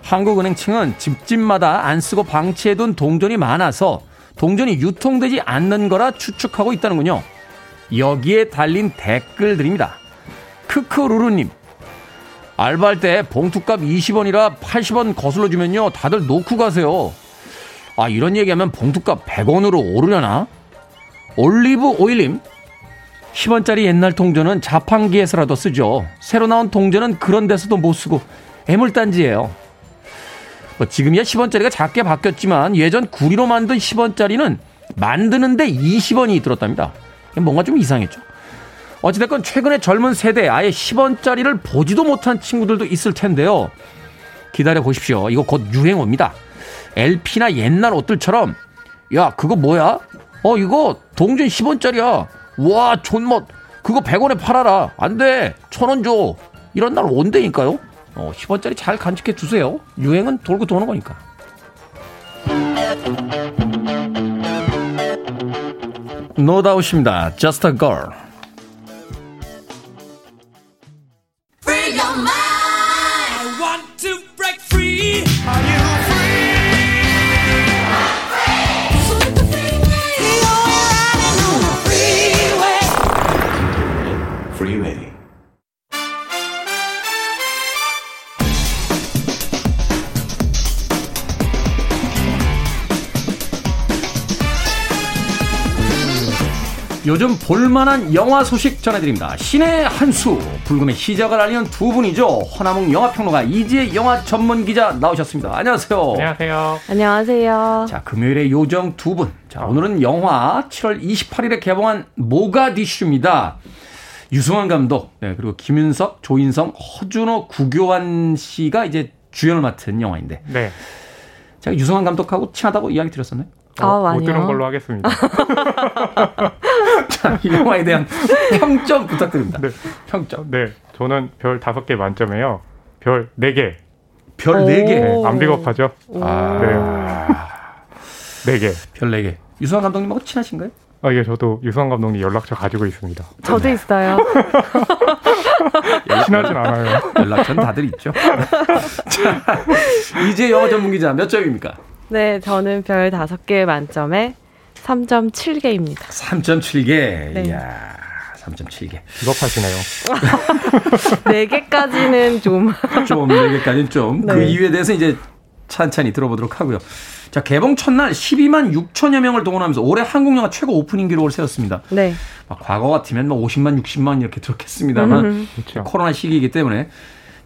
Speaker 1: 한국은행 층은 집집마다 안 쓰고 방치해둔 동전이 많아서 동전이 유통되지 않는 거라 추측하고 있다는군요. 여기에 달린 댓글들입니다. 크크루루님, 알바할 때 봉투값 20원이라 80원 거슬러 주면요. 다들 놓고 가세요. 아, 이런 얘기하면 봉투값 100원으로 오르려나? 올리브 오일님. 10원짜리 옛날 동전은 자판기에서라도 쓰죠. 새로 나온 동전은 그런 데서도 못 쓰고 애물단지예요. 뭐 지금이야 10원짜리가 작게 바뀌었지만 예전 구리로 만든 10원짜리는 만드는데 20원이 들었답니다. 뭔가 좀 이상했죠. 어찌됐건 최근에 젊은 세대 아예 10원짜리를 보지도 못한 친구들도 있을 텐데요. 기다려 보십시오. 이거 곧 유행어입니다. LP나 옛날 옷들처럼 야 그거 뭐야? 어 이거 동전 10원짜리야. 와 존멋 그거 100원에 팔아라. 안 돼. 천 원 줘. 이런 날 온다니까요. 어 10원짜리 잘 간직해 두세요. 유행은 돌고 도는 거니까. 노다우십니다. Just a girl. 요즘 볼만한 영화 소식 전해드립니다. 신의 한수, 불금의 시작을 알리는 두 분이죠. 허나몽 영화평론가 이지혜 영화 전문 기자 나오셨습니다. 안녕하세요.
Speaker 13: 안녕하세요.
Speaker 8: 안녕하세요.
Speaker 1: 자, 금요일의 요정 두 분. 자, 오늘은 영화 7월 28일에 개봉한 모가디슈입니다. 유승환 감독, 네, 그리고 김윤석, 조인성, 허준호, 구교환 씨가 이제 주연을 맡은 영화인데.
Speaker 13: 네.
Speaker 1: 제가 유승환 감독하고 친하다고 이야기 드렸었나요?
Speaker 8: 아,
Speaker 13: 못
Speaker 8: 아니요.
Speaker 13: 들은 걸로 하겠습니다.
Speaker 1: 자, 이 영화에 대한 평점 부탁드립니다.
Speaker 13: 네.
Speaker 1: 평점.
Speaker 13: 네. 저는 별 다섯 개 만점에요. 별 네 개.
Speaker 1: 별네 개.
Speaker 13: 네, 안 비겁하죠?
Speaker 1: 아.
Speaker 13: 네. 네 개.
Speaker 1: 별네 개. 유승환 감독님하고 친하신가요?
Speaker 13: 아, 예, 저도 유수환 감독님 연락처 가지고 있습니다.
Speaker 8: 저도 있어요.
Speaker 13: 친하진 않아요.
Speaker 1: 연락처는 다들 있죠. 자, 이제 영화 전문 기자 몇 점입니까?
Speaker 8: 네, 저는 별 다섯 개 만점에 3.7개입니다.
Speaker 1: 3.7개.
Speaker 8: 네.
Speaker 1: 이야, 3.7개.
Speaker 13: 비겁하시네요.
Speaker 8: 네 개까지는 좀.
Speaker 1: 좀, 4개까지는 좀. 그
Speaker 8: 네.
Speaker 1: 이유에 대해서 이제 찬찬히 들어보도록 하고요. 자, 개봉 첫날 12만 6천여 명을 동원하면서 올해 한국 영화 최고 오프닝 기록을 세웠습니다.
Speaker 8: 네.
Speaker 1: 막 과거 같으면 뭐 50만, 60만 이렇게 들었겠습니다만
Speaker 8: 음.
Speaker 13: 그렇죠.
Speaker 1: 코로나 시기이기 때문에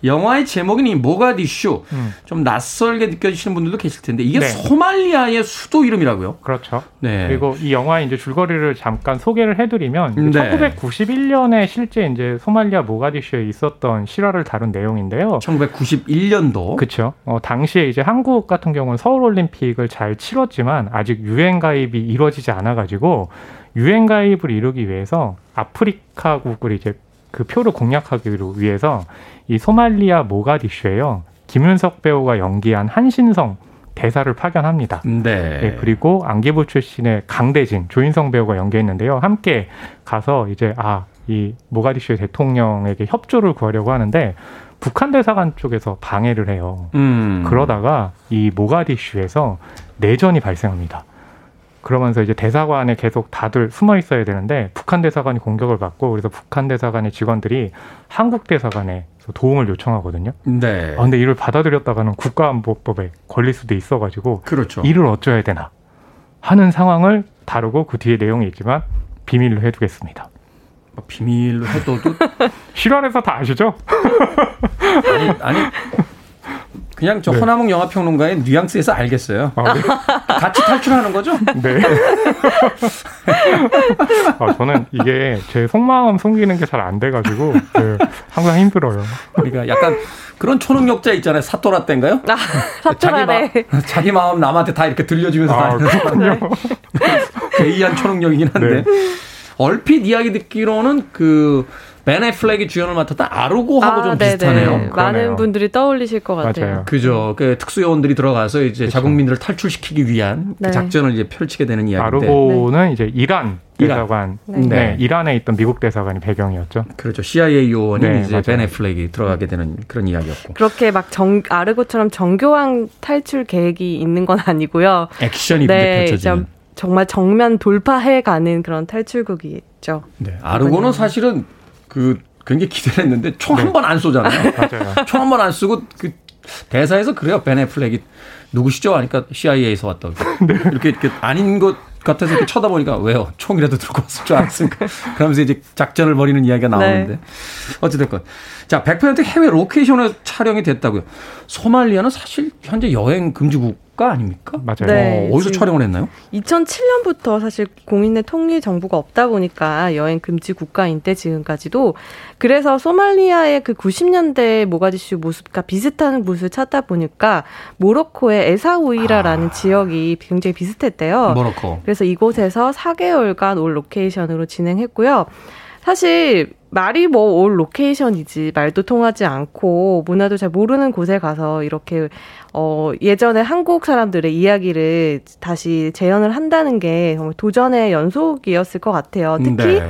Speaker 1: 영화의 제목인 이 모가디슈
Speaker 13: 음.
Speaker 1: 좀 낯설게 느껴지시는 분들도 계실 텐데 이게
Speaker 13: 네.
Speaker 1: 소말리아의 수도 이름이라고요.
Speaker 13: 그렇죠.
Speaker 1: 네.
Speaker 13: 그리고 이 영화의 이제 줄거리를 잠깐 소개를 해드리면
Speaker 1: 네.
Speaker 13: 1991년에 실제 이제 소말리아 모가디슈에 있었던 실화를 다룬 내용인데요.
Speaker 1: 1991년도.
Speaker 13: 그렇죠. 어, 당시에 이제 한국 같은 경우는 서울 올림픽을 잘 치렀지만 아직 유엔 가입이 이루어지지 않아가지고 유엔 가입을 이루기 위해서 아프리카국을 이제 그 표를 공략하기 위해서 이 소말리아 모가디슈에요. 김윤석 배우가 연기한 한신성 대사를 파견합니다.
Speaker 1: 네.
Speaker 13: 네, 그리고 안기부 출신의 강대진 조인성 배우가 연기했는데요. 함께 가서 이제 아 이 모가디슈의 대통령에게 협조를 구하려고 하는데 북한 대사관 쪽에서 방해를 해요.
Speaker 1: 음.
Speaker 13: 그러다가 이 모가디슈에서 내전이 발생합니다. 그러면서 이제 대사관에 계속 다들 숨어 있어야 되는데 북한 대사관이 공격을 받고 그래서 북한 대사관의 직원들이 한국 대사관에 도움을 요청하거든요.
Speaker 1: 네.
Speaker 13: 아, 근데 이를 받아들였다가는 국가안보법에 걸릴 수도 있어가지고
Speaker 1: 그렇죠.
Speaker 13: 이를 어쩌야 되나 하는 상황을 다루고 그 뒤에 내용이 있지만 비밀로 해두겠습니다.
Speaker 1: 뭐 비밀로 해둬도
Speaker 13: 실화에서 다 아시죠?
Speaker 1: 아니, 아니 그냥 저
Speaker 13: 네.
Speaker 1: 허나몽 영화평론가의 뉘앙스에서 알겠어요.
Speaker 13: 아, 네.
Speaker 1: 같이 탈출하는 거죠?
Speaker 13: 네. 아, 저는 이게 제 속마음 숨기는 게 잘 안 돼가지고 네, 항상 힘들어요.
Speaker 1: 그러니까 약간 그런 초능력자 있잖아요. 사토라레인가요?
Speaker 8: 아, 사토라레.
Speaker 1: 자기, 마, 자기 마음 남한테 다 이렇게 들려주면서
Speaker 13: 아,
Speaker 1: 다니는
Speaker 13: 그렇군요.
Speaker 1: 괴이한 초능력이긴 한데 얼핏 이야기 듣기로는 그 벤 애플렉이 주연을 맡았던 아르고하고 좀
Speaker 8: 네네.
Speaker 1: 비슷하네요.
Speaker 8: 많은
Speaker 13: 그러네요.
Speaker 8: 분들이 떠올리실 것 같아요.
Speaker 13: 맞아요.
Speaker 1: 그죠. 그 특수 요원들이 들어가서 이제
Speaker 13: 그쵸.
Speaker 1: 자국민들을 탈출시키기 위한 그
Speaker 8: 네.
Speaker 1: 작전을 이제 펼치게 되는 이야기인데.
Speaker 13: 아르고는 이제 이란
Speaker 1: 이란.
Speaker 13: 대사관,
Speaker 8: 네.
Speaker 13: 네.
Speaker 1: 네.
Speaker 13: 이란에 있던 미국 대사관이 배경이었죠.
Speaker 1: 그렇죠. CIA 요원이
Speaker 13: 네,
Speaker 1: 이제
Speaker 13: 맞아요.
Speaker 1: 벤 애플렉이 들어가게 되는 그런 이야기였고.
Speaker 8: 그렇게 막 정, 아르고처럼 정교한 탈출 계획이 있는 건 아니고요.
Speaker 1: 액션이
Speaker 8: 네,
Speaker 1: 펼쳐지는.
Speaker 8: 좀 정말 정면 돌파해 가는 그런 탈출극이죠.
Speaker 1: 네. 아르고는 사실은 그 굉장히 기대를 했는데 총한
Speaker 13: 네.
Speaker 1: 번안 쏘잖아요. 총 한 번안 쓰고 그 대사에서 그래요. 베네 플렉이 누구시죠? 하니까 CIA에서 왔다고.
Speaker 13: 네.
Speaker 1: 이렇게 이렇게 아닌 것 같아서 이렇게 쳐다보니까 왜요? 총이라도 들고 왔을 줄 알았으니까. 그러면서 이제 작전을 벌이는 이야기가 나오는데.
Speaker 8: 네.
Speaker 1: 어찌됐건. 자, 100% 해외 로케이션에 촬영이 됐다고요. 소말리아는 사실 현재 여행 금지 국가 아닙니까?
Speaker 13: 맞아요.
Speaker 8: 네,
Speaker 1: 어, 어디서
Speaker 8: 지금-
Speaker 1: 촬영을 했나요?
Speaker 8: 2007년부터 사실 공인된 통일 정부가 없다 보니까 여행 금지 국가인데 지금까지도 그래서 소말리아의 그 90년대 모가디슈 모습과 비슷한 모습을 찾다 보니까 모로코의 에사우이라라는 지역이 굉장히 비슷했대요.
Speaker 1: 모로코.
Speaker 8: 그래서 이곳에서 4개월간 all 로케이션으로 진행했고요. 사실 말이 뭐 all 로케이션이지 말도 통하지 않고 문화도 잘 모르는 곳에 가서 이렇게 어 예전에 한국 사람들의 이야기를 다시 재현을 한다는 게 정말 도전의 연속이었을 것 같아요. 특히
Speaker 1: 네.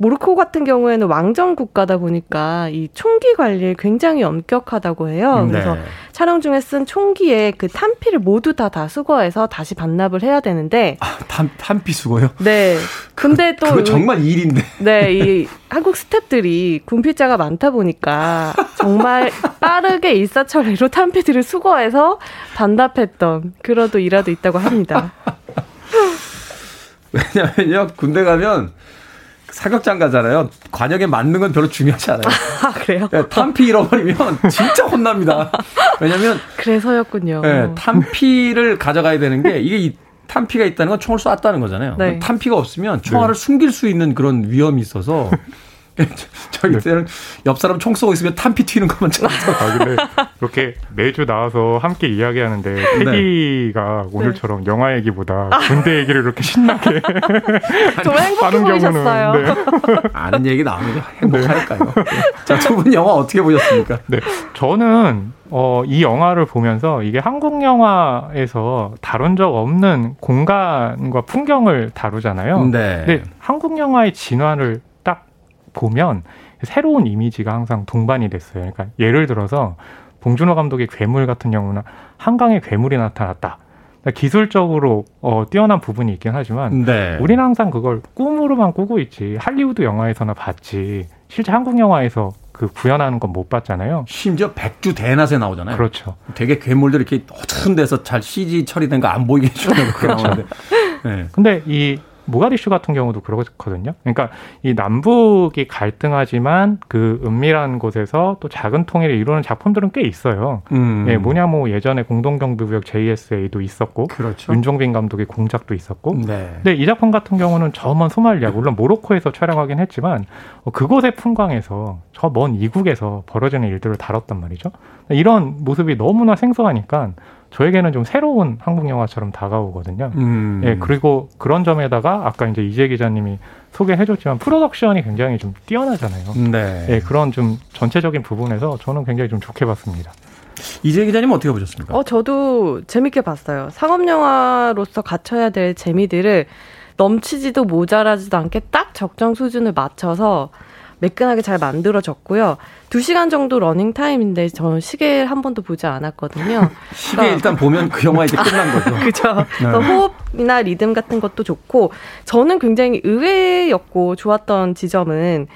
Speaker 8: 모로코 같은 경우에는 왕정 국가다 보니까 이 총기 관리에 굉장히 엄격하다고 해요. 그래서
Speaker 1: 네.
Speaker 8: 촬영 중에 쓴 총기에 그 탄피를 모두 다 다 수거해서 다시 반납을 해야 되는데
Speaker 1: 아, 탄, 탄피 수고요?
Speaker 8: 네. 근데 또
Speaker 1: 그거 정말 일인데.
Speaker 8: 네, 이 한국 스탭들이 군필자가 많다 보니까 정말 빠르게 일사천리로 탄피들을 수거해서 반납했던 그런 또 일화도 있다고 합니다.
Speaker 1: 왜냐면요, 군대 가면 사격장 가잖아요. 관역에 맞는 건 별로 중요하지 않아요.
Speaker 8: 아, 그래요?
Speaker 1: 네, 탄피 잃어버리면 진짜 혼납니다. 왜냐면.
Speaker 8: 그래서였군요.
Speaker 1: 네, 탄피를 가져가야 되는 게 이게 이 탄피가 있다는 건 총을 쐈다는 거잖아요.
Speaker 8: 네.
Speaker 1: 탄피가 없으면 총알을
Speaker 13: 네.
Speaker 1: 숨길 수 있는 그런 위험이 있어서 저희 때는 옆 사람 총 쏘고 있으면 탄피 튀는 것만 찾아서.
Speaker 13: 아, 근데 이렇게 매주 나와서 함께 이야기하는데
Speaker 1: 네.
Speaker 13: 테디가 오늘처럼 영화 얘기보다 군대 얘기를 이렇게 신나게
Speaker 8: 정말 행복해 보이셨어요.
Speaker 13: 경우는 네.
Speaker 1: 아는 얘기 나오는 게 행복하니까요. 자, 두 분 영화 어떻게 보셨습니까?
Speaker 13: 네. 저는 어, 이 영화를 보면서 이게 한국 영화에서 다룬 적 없는 공간과 풍경을 다루잖아요.
Speaker 1: 네.
Speaker 13: 근데 한국 영화의 진화를 딱 보면 새로운 이미지가 항상 동반이 됐어요. 그러니까 예를 들어서 봉준호 감독의 괴물 같은 경우는 한강에 괴물이 나타났다. 그러니까 기술적으로 어, 뛰어난 부분이 있긴 하지만
Speaker 1: 네.
Speaker 13: 우리는 항상 그걸 꿈으로만 꾸고 있지 할리우드 영화에서나 봤지 실제 한국 영화에서 그 구현하는 건 못 봤잖아요.
Speaker 1: 심지어 백주 대낮에 나오잖아요.
Speaker 13: 그렇죠.
Speaker 1: 되게 괴물들 이렇게 허튼 데서 잘 CG 처리된 거 안 보이게 해주는 거 나오는데. 네.
Speaker 13: 근데 이 모가디슈 같은 경우도 그렇거든요. 그러니까 이 남북이 갈등하지만 그 은밀한 곳에서 또 작은 통일을 이루는 작품들은 꽤 있어요.
Speaker 1: 음.
Speaker 13: 예, 뭐냐 뭐 예전에 공동경비구역 JSA도 있었고
Speaker 1: 그렇죠.
Speaker 13: 윤종빈 감독의 공작도 있었고
Speaker 1: 네.
Speaker 13: 근데 이 작품 같은 경우는 저 먼 소말리아 물론 모로코에서 촬영하긴 했지만 어, 그곳의 풍광에서 저 먼 이국에서 벌어지는 일들을 다뤘단 말이죠. 이런 모습이 너무나 생소하니까 저에게는 좀 새로운 한국 영화처럼 다가오거든요.
Speaker 1: 음.
Speaker 13: 예, 그리고 그런 점에다가 아까 이제 이재 기자님이 소개해줬지만 프로덕션이 굉장히 좀 뛰어나잖아요.
Speaker 1: 네.
Speaker 13: 예, 그런 좀 전체적인 부분에서 저는 굉장히 좀 좋게 봤습니다.
Speaker 1: 이재 기자님 어떻게 보셨습니까?
Speaker 8: 어, 저도 재밌게 봤어요. 상업 영화로서 갖춰야 될 재미들을 넘치지도 모자라지도 않게 딱 적정 수준을 맞춰서 매끈하게 잘 만들어졌고요. 두 시간 정도 러닝 타임인데 저는 시계 한 번도 보지 않았거든요.
Speaker 1: 시계 일단 보면 그 영화 이제 끝난 거죠.
Speaker 8: 그죠.
Speaker 1: 네.
Speaker 8: 호흡이나 리듬 같은 것도 좋고 저는 굉장히 의외였고 좋았던 지점은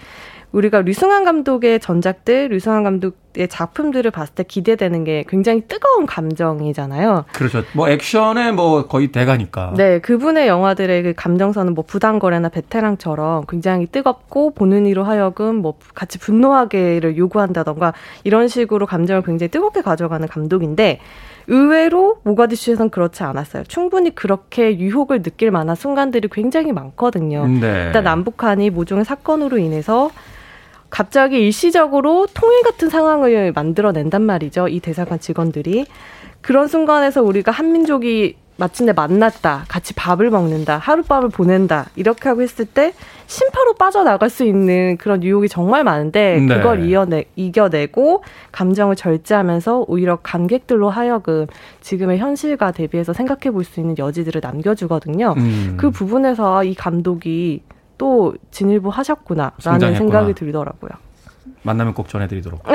Speaker 8: 우리가 류승완 감독의 전작들, 류승완 감독의 작품들을 봤을 때 기대되는 게 굉장히 뜨거운 감정이잖아요.
Speaker 1: 그렇죠. 뭐 액션의 뭐 거의 대가니까.
Speaker 8: 네, 그분의 영화들의 그 감정선은 뭐 부당거래나 베테랑처럼 굉장히 뜨겁고 보는 이로 하여금 뭐 같이 분노하게를 요구한다던가 이런 식으로 감정을 굉장히 뜨겁게 가져가는 감독인데 의외로 모가디슈에선 그렇지 않았어요. 충분히 그렇게 유혹을 느낄 만한 순간들이 굉장히 많거든요.
Speaker 1: 네.
Speaker 8: 일단 남북한이 모종의 사건으로 인해서 갑자기 일시적으로 통일 같은 상황을 만들어낸단 말이죠. 이 대사관 직원들이. 그런 순간에서 우리가 한민족이 마침내 만났다. 같이 밥을 먹는다. 하룻밤을 보낸다. 이렇게 하고 했을 때 심파로 빠져나갈 수 있는 그런 유혹이 정말 많은데
Speaker 1: 네.
Speaker 8: 그걸 이겨내, 이겨내고 감정을 절제하면서 오히려 관객들로 하여금 지금의 현실과 대비해서 생각해 볼 수 있는 여지들을 남겨주거든요.
Speaker 1: 음.
Speaker 8: 그 부분에서 이 감독이 또 진일보 하셨구나라는
Speaker 1: 성장했구나.
Speaker 8: 생각이 들더라고요.
Speaker 1: 만나면 꼭 전해드리도록.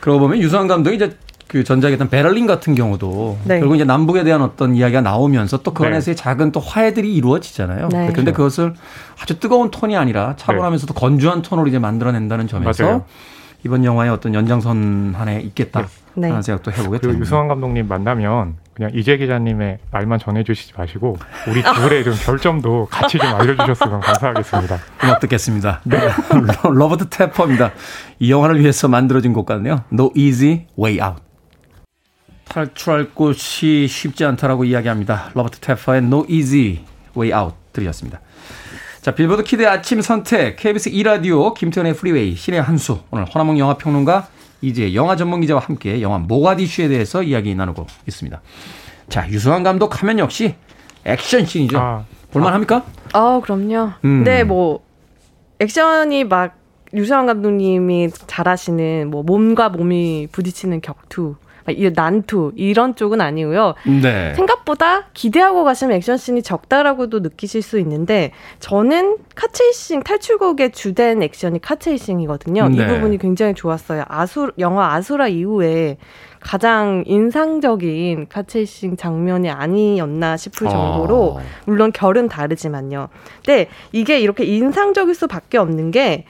Speaker 1: 그러고 보면 유수환 감독이 이제 그 전작이었던 베를린 같은 경우도
Speaker 8: 네.
Speaker 1: 결국 이제 남북에 대한 어떤 이야기가 나오면서 또그
Speaker 13: 네.
Speaker 1: 안에서의 작은 또 화해들이 이루어지잖아요.
Speaker 8: 네.
Speaker 1: 그런데 그것을 아주 뜨거운 톤이 아니라 차분하면서도 건조한 톤으로 이제 만들어낸다는 점에서
Speaker 13: 맞아요.
Speaker 1: 이번 영화의 어떤 연장선 안에 있겠다
Speaker 8: 네.
Speaker 1: 하는 생각도 해보게
Speaker 13: 그리고. 유승환 감독님 만나면 그냥 이재 기자님의 말만 전해주시지 마시고 우리 둘의 좀 별점도 같이 좀 알려주셨으면 감사하겠습니다.
Speaker 1: 음악 듣겠습니다. 네. 로버트 태퍼입니다. 이 영화를 위해서 만들어진 곡 같네요. No Easy Way Out. 탈출할 곳이 쉽지 않다라고 이야기합니다. 로버트 태퍼의 No Easy Way Out 들으셨습니다. 자, 빌보드 키드의 아침 선택, KBS 2라디오, 김태현의 프리웨이, 신의 한수, 오늘 허남웅 영화평론가 이제 영화 전문 기자와 함께 영화 모가디슈에 대해서 이야기 나누고 있습니다. 자, 류승완 감독 하면 역시 액션씬이죠.
Speaker 13: 아,
Speaker 1: 볼만합니까?
Speaker 8: 아, 그럼요.
Speaker 1: 음.
Speaker 8: 근데 뭐 액션이 막 류승완 감독님이 잘하시는 뭐 몸과 몸이 부딪히는 격투, 난투 이런 쪽은 아니고요.
Speaker 1: 네.
Speaker 8: 생각보다 기대하고 가시면 액션씬이 적다라고도 느끼실 수 있는데 저는 카체이싱 탈출곡의 주된 액션이 카체이싱이거든요. 이
Speaker 1: 네.
Speaker 8: 부분이 굉장히 좋았어요. 아수 영화 아수라 이후에 가장 인상적인 카체이싱 장면이 아니었나 싶을 정도로
Speaker 1: 어.
Speaker 8: 물론 결은 다르지만요. 근데 이게 이렇게 인상적일 수밖에 없는 게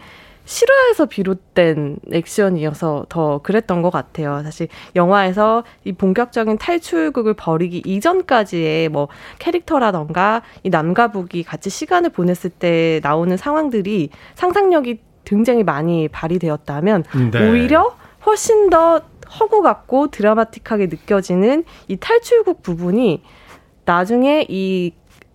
Speaker 8: 실화에서 비롯된 액션이어서 더 그랬던 것 같아요. 사실 영화에서 이 본격적인 탈출극을 벌이기 이전까지의 뭐 캐릭터라던가 이 남과 북이 같이 시간을 보냈을 때 나오는 상황들이 상상력이 굉장히 많이 발휘되었다면
Speaker 1: 네.
Speaker 8: 오히려 훨씬 더 허구 같고 드라마틱하게 느껴지는 이 탈출국 부분이 나중에 이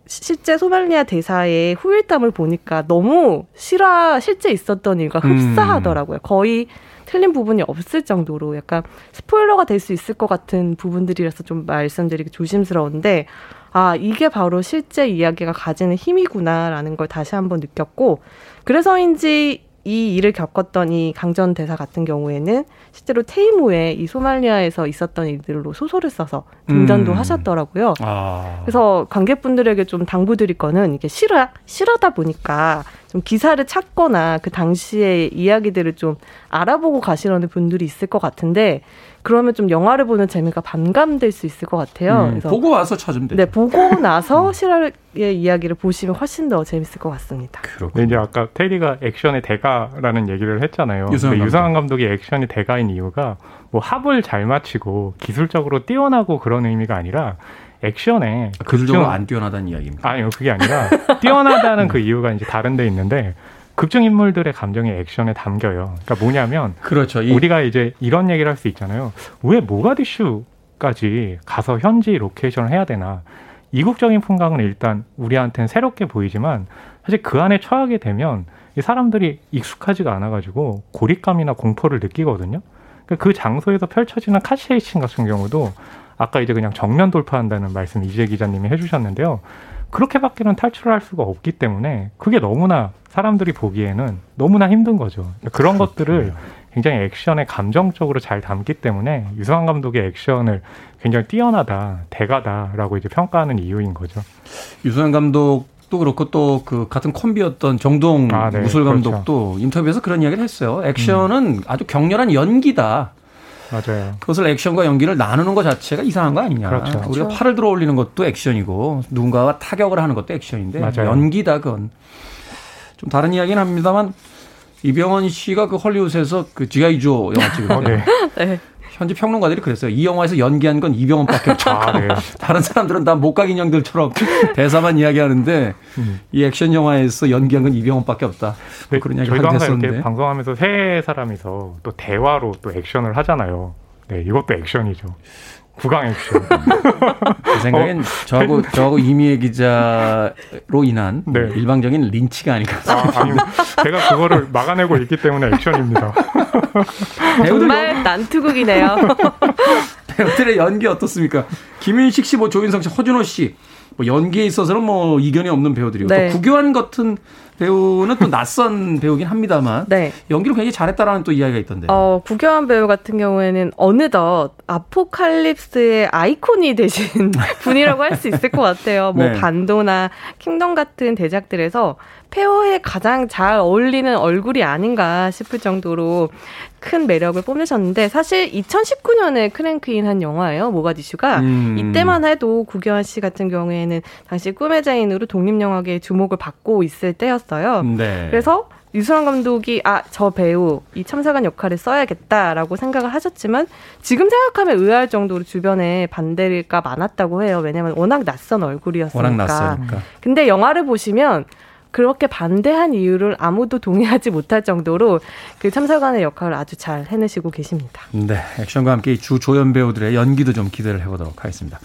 Speaker 8: 실제 소말리아 대사의 후일담을 보니까 너무 실화 실제 있었던 일과 흡사하더라고요. 거의 틀린 부분이 없을 정도로 약간 스포일러가 될 수 있을 것 같은 부분들이라서 좀 말씀드리기 조심스러운데 아 이게 바로 실제 이야기가 가지는 힘이구나라는 걸 다시 한번 느꼈고 그래서인지 이 일을 겪었던 이 강전 대사 같은 경우에는 실제로 퇴임 후에 이 소말리아에서 있었던 일들로 소설을 써서 등단도
Speaker 1: 음.
Speaker 8: 하셨더라고요.
Speaker 1: 아.
Speaker 8: 그래서 관객분들에게 좀 당부드릴 거는 이게 실화 실화다 보니까 좀 기사를 찾거나 그 당시의 이야기들을 좀 알아보고 가시려는 분들이 있을 것 같은데 그러면 좀 영화를 보는 재미가 반감될 수 있을 것 같아요.
Speaker 1: 음,
Speaker 8: 그래서
Speaker 1: 보고 와서 찾으면 되죠.
Speaker 8: 네 보고 나서 실화의 이야기를 보시면 훨씬 더 재밌을 것 같습니다.
Speaker 13: 근데 이제 아까 테리가 액션의 대가라는 얘기를 했잖아요. 근데 유상한 감독이 액션이 대가인 이유가 뭐 합을 잘 맞추고 기술적으로 뛰어나고 그런 의미가 아니라 액션에
Speaker 1: 기술적으로
Speaker 13: 급중-
Speaker 1: 안 뛰어나다는 이야기입니다.
Speaker 13: 아니요 그게 아니라 뛰어나다는 그 이유가 이제 다른 데 있는데 극중 인물들의 감정이 액션에 담겨요. 그러니까 뭐냐면
Speaker 1: 그렇죠. 이-
Speaker 13: 우리가 이제 이런 얘기를 할 수 있잖아요. 왜 모가디슈까지 가서 현지 로케이션을 해야 되나? 이국적인 풍광은 일단 우리한테는 새롭게 보이지만 사실 그 안에 처하게 되면 이 사람들이 익숙하지가 않아가지고 고립감이나 공포를 느끼거든요. 그러니까 그 장소에서 펼쳐지는 car chase 신 같은 경우도 아까 이제 그냥 정면 돌파한다는 말씀 이재 기자님이 해주셨는데요. 그렇게밖에는 탈출을 할 수가 없기 때문에 그게 너무나 사람들이 보기에는 너무나 힘든 거죠. 그러니까 그런 것들을 굉장히 액션에 감정적으로 잘 담기 때문에 유성환 감독의 액션을 굉장히 뛰어나다, 대가다라고 이제 평가하는 이유인 거죠.
Speaker 1: 유소연 감독도 그렇고 또 그 같은 콤비였던 정동
Speaker 13: 아, 네,
Speaker 1: 무술
Speaker 13: 그렇죠.
Speaker 1: 감독도 인터뷰에서 그런 이야기를 했어요. 액션은 아주 격렬한 연기다.
Speaker 13: 맞아요.
Speaker 1: 그것을 액션과 연기를 나누는 것 자체가 이상한 거 아니냐.
Speaker 13: 그렇죠.
Speaker 1: 우리가
Speaker 13: 그렇죠.
Speaker 1: 팔을 들어 올리는 것도 액션이고 누군가와 타격을 하는 것도 액션인데
Speaker 13: 맞아요.
Speaker 1: 연기다 그건. 좀 다른 이야기는 합니다만 이병헌 씨가 그 헐리우드에서 그 지아이조 영화 찍을 때
Speaker 13: 어, 네.
Speaker 8: 네.
Speaker 1: 현지 평론가들이 그랬어요. 이 영화에서 연기한 건 이병헌밖에 없다.
Speaker 13: 아, 네.
Speaker 1: 다른 사람들은 다 목각 인형들처럼 대사만 이야기하는데 이 액션 영화에서 연기한 건 이병헌밖에 없다. 뭐 그런 이야기
Speaker 13: 저희도
Speaker 1: 하긴
Speaker 13: 항상 이렇게. 방송하면서 세 사람이서 또 대화로 또 액션을 하잖아요. 네, 이것도 액션이죠. 구강 액션.
Speaker 1: 제 생각엔 저하고 저하고 이미애 기자로 인한
Speaker 13: 네.
Speaker 1: 일방적인 린치가 아닐까.
Speaker 13: 아, 아니, 제가 그거를 막아내고 있기 때문에 액션입니다.
Speaker 8: 정말 난투극이네요.
Speaker 1: 배우들의 연기 어떻습니까? 김윤식 씨, 뭐 조인성 씨, 허준호 씨, 뭐 연기에 있어서는 뭐 이견이 없는 배우들이고
Speaker 8: 네.
Speaker 1: 또 구교환 같은 배우는 또 낯선 배우긴 합니다만
Speaker 8: 네.
Speaker 1: 연기를 굉장히 잘했다라는 또 이야기가 있던데.
Speaker 8: 어, 구교환 배우 같은 경우에는 어느덧 아포칼립스의 아이콘이 되신 분이라고 할 수 있을 것 같아요. 뭐
Speaker 14: 네.
Speaker 8: 반도나 킹덤 같은 대작들에서 폐허에 가장 잘 어울리는 얼굴이 아닌가 싶을 정도로 큰 매력을 뽐내셨는데 사실 2019년에 크랭크인 한 영화예요. 모가디슈가
Speaker 14: 음.
Speaker 8: 이때만 해도 구교환 씨 같은 경우에는 당시 꿈의 제인으로 독립 영화계의 주목을 받고 있을 때였어요.
Speaker 1: 네.
Speaker 8: 그래서 유수환 감독이 아 저 배우 이 참사관 역할을 써야겠다라고 생각을 하셨지만 지금 생각하면 의아할 정도로 주변에 반대가 많았다고 해요. 왜냐하면 워낙 낯선 얼굴이었으니까.
Speaker 1: 워낙 낯서니까.
Speaker 8: 근데 영화를 보시면 그렇게 반대한 이유를 아무도 동의하지 못할 정도로 그 참사관의 역할을 아주 잘 해내시고 계십니다.
Speaker 1: 네, 액션과 함께 이주 조연 배우들의 연기도 좀 기대를 해보도록 하겠습니다.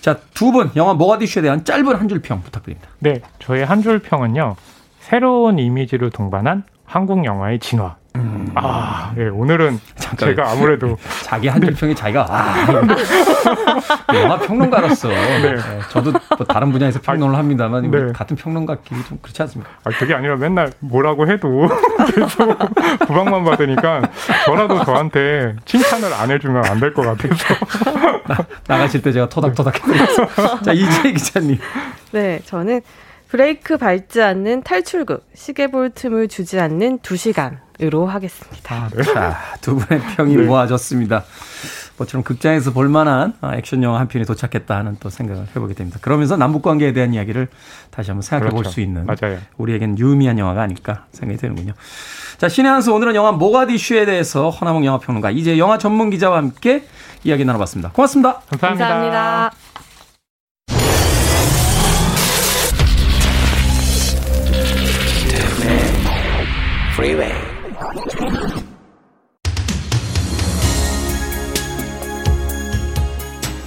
Speaker 1: 자, 두 분 영화 모가디슈에 대한 짧은 한 줄 평 부탁드립니다.
Speaker 13: 네, 저의 한 줄 평은요. 새로운 이미지를 동반한 한국 영화의 진화. 아, 예, 오늘은 제가 아무래도
Speaker 1: 자기 한줄 평이 자기가 아, 영화 평론가로서 네, 저도 뭐 다른 분야에서 평론을 합니다만
Speaker 13: 네.
Speaker 1: 같은 평론가끼리 좀 그렇지 않습니까?
Speaker 13: 아, 그게 아니라 맨날 뭐라고 해도 계속 구박만 받으니까 저라도 저한테 칭찬을 안 해주면 안 될 것 같아서.
Speaker 1: 나 가실 때 제가 토닥토닥 해드리겠습니다. 자, 이재 기자님.
Speaker 8: 네, 저는 브레이크 밟지 않는 탈출극, 시계 볼 틈을 주지 않는 두 시간 으로 하겠습니다.
Speaker 1: 자, 두 분의 평이 모아졌습니다. 것처럼 극장에서 볼만한 아, 액션 영화 한 편이 도착했다 하는 또 생각을 해보게 됩니다. 그러면서 남북 관계에 대한 이야기를 다시 한번 생각해
Speaker 13: 그렇죠.
Speaker 1: 볼수 있는
Speaker 13: 맞아요.
Speaker 1: 우리에겐 유의미한 영화가 아닐까 생각이 되는군요. 자, 신의 한 수 오늘은 영화 모가디슈에 대해서 허나몽 영화 평론가 이제 영화 전문 기자와 함께 이야기 나눠봤습니다. 고맙습니다.
Speaker 13: 감사합니다.
Speaker 8: 감사합니다.
Speaker 3: Freeway.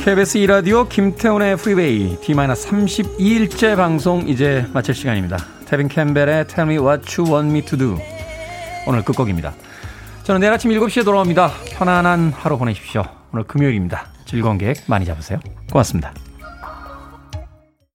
Speaker 1: KBS 2라디오 김태훈의 프리웨이 D-32일째 방송 이제 마칠 시간입니다. 테빈 캠벨의 Tell Me What You Want Me To Do 오늘 끝곡입니다. 저는 내일 아침 7시에 돌아옵니다. 편안한 하루 보내십시오. 오늘 금요일입니다. 즐거운 계획 많이 잡으세요. 고맙습니다.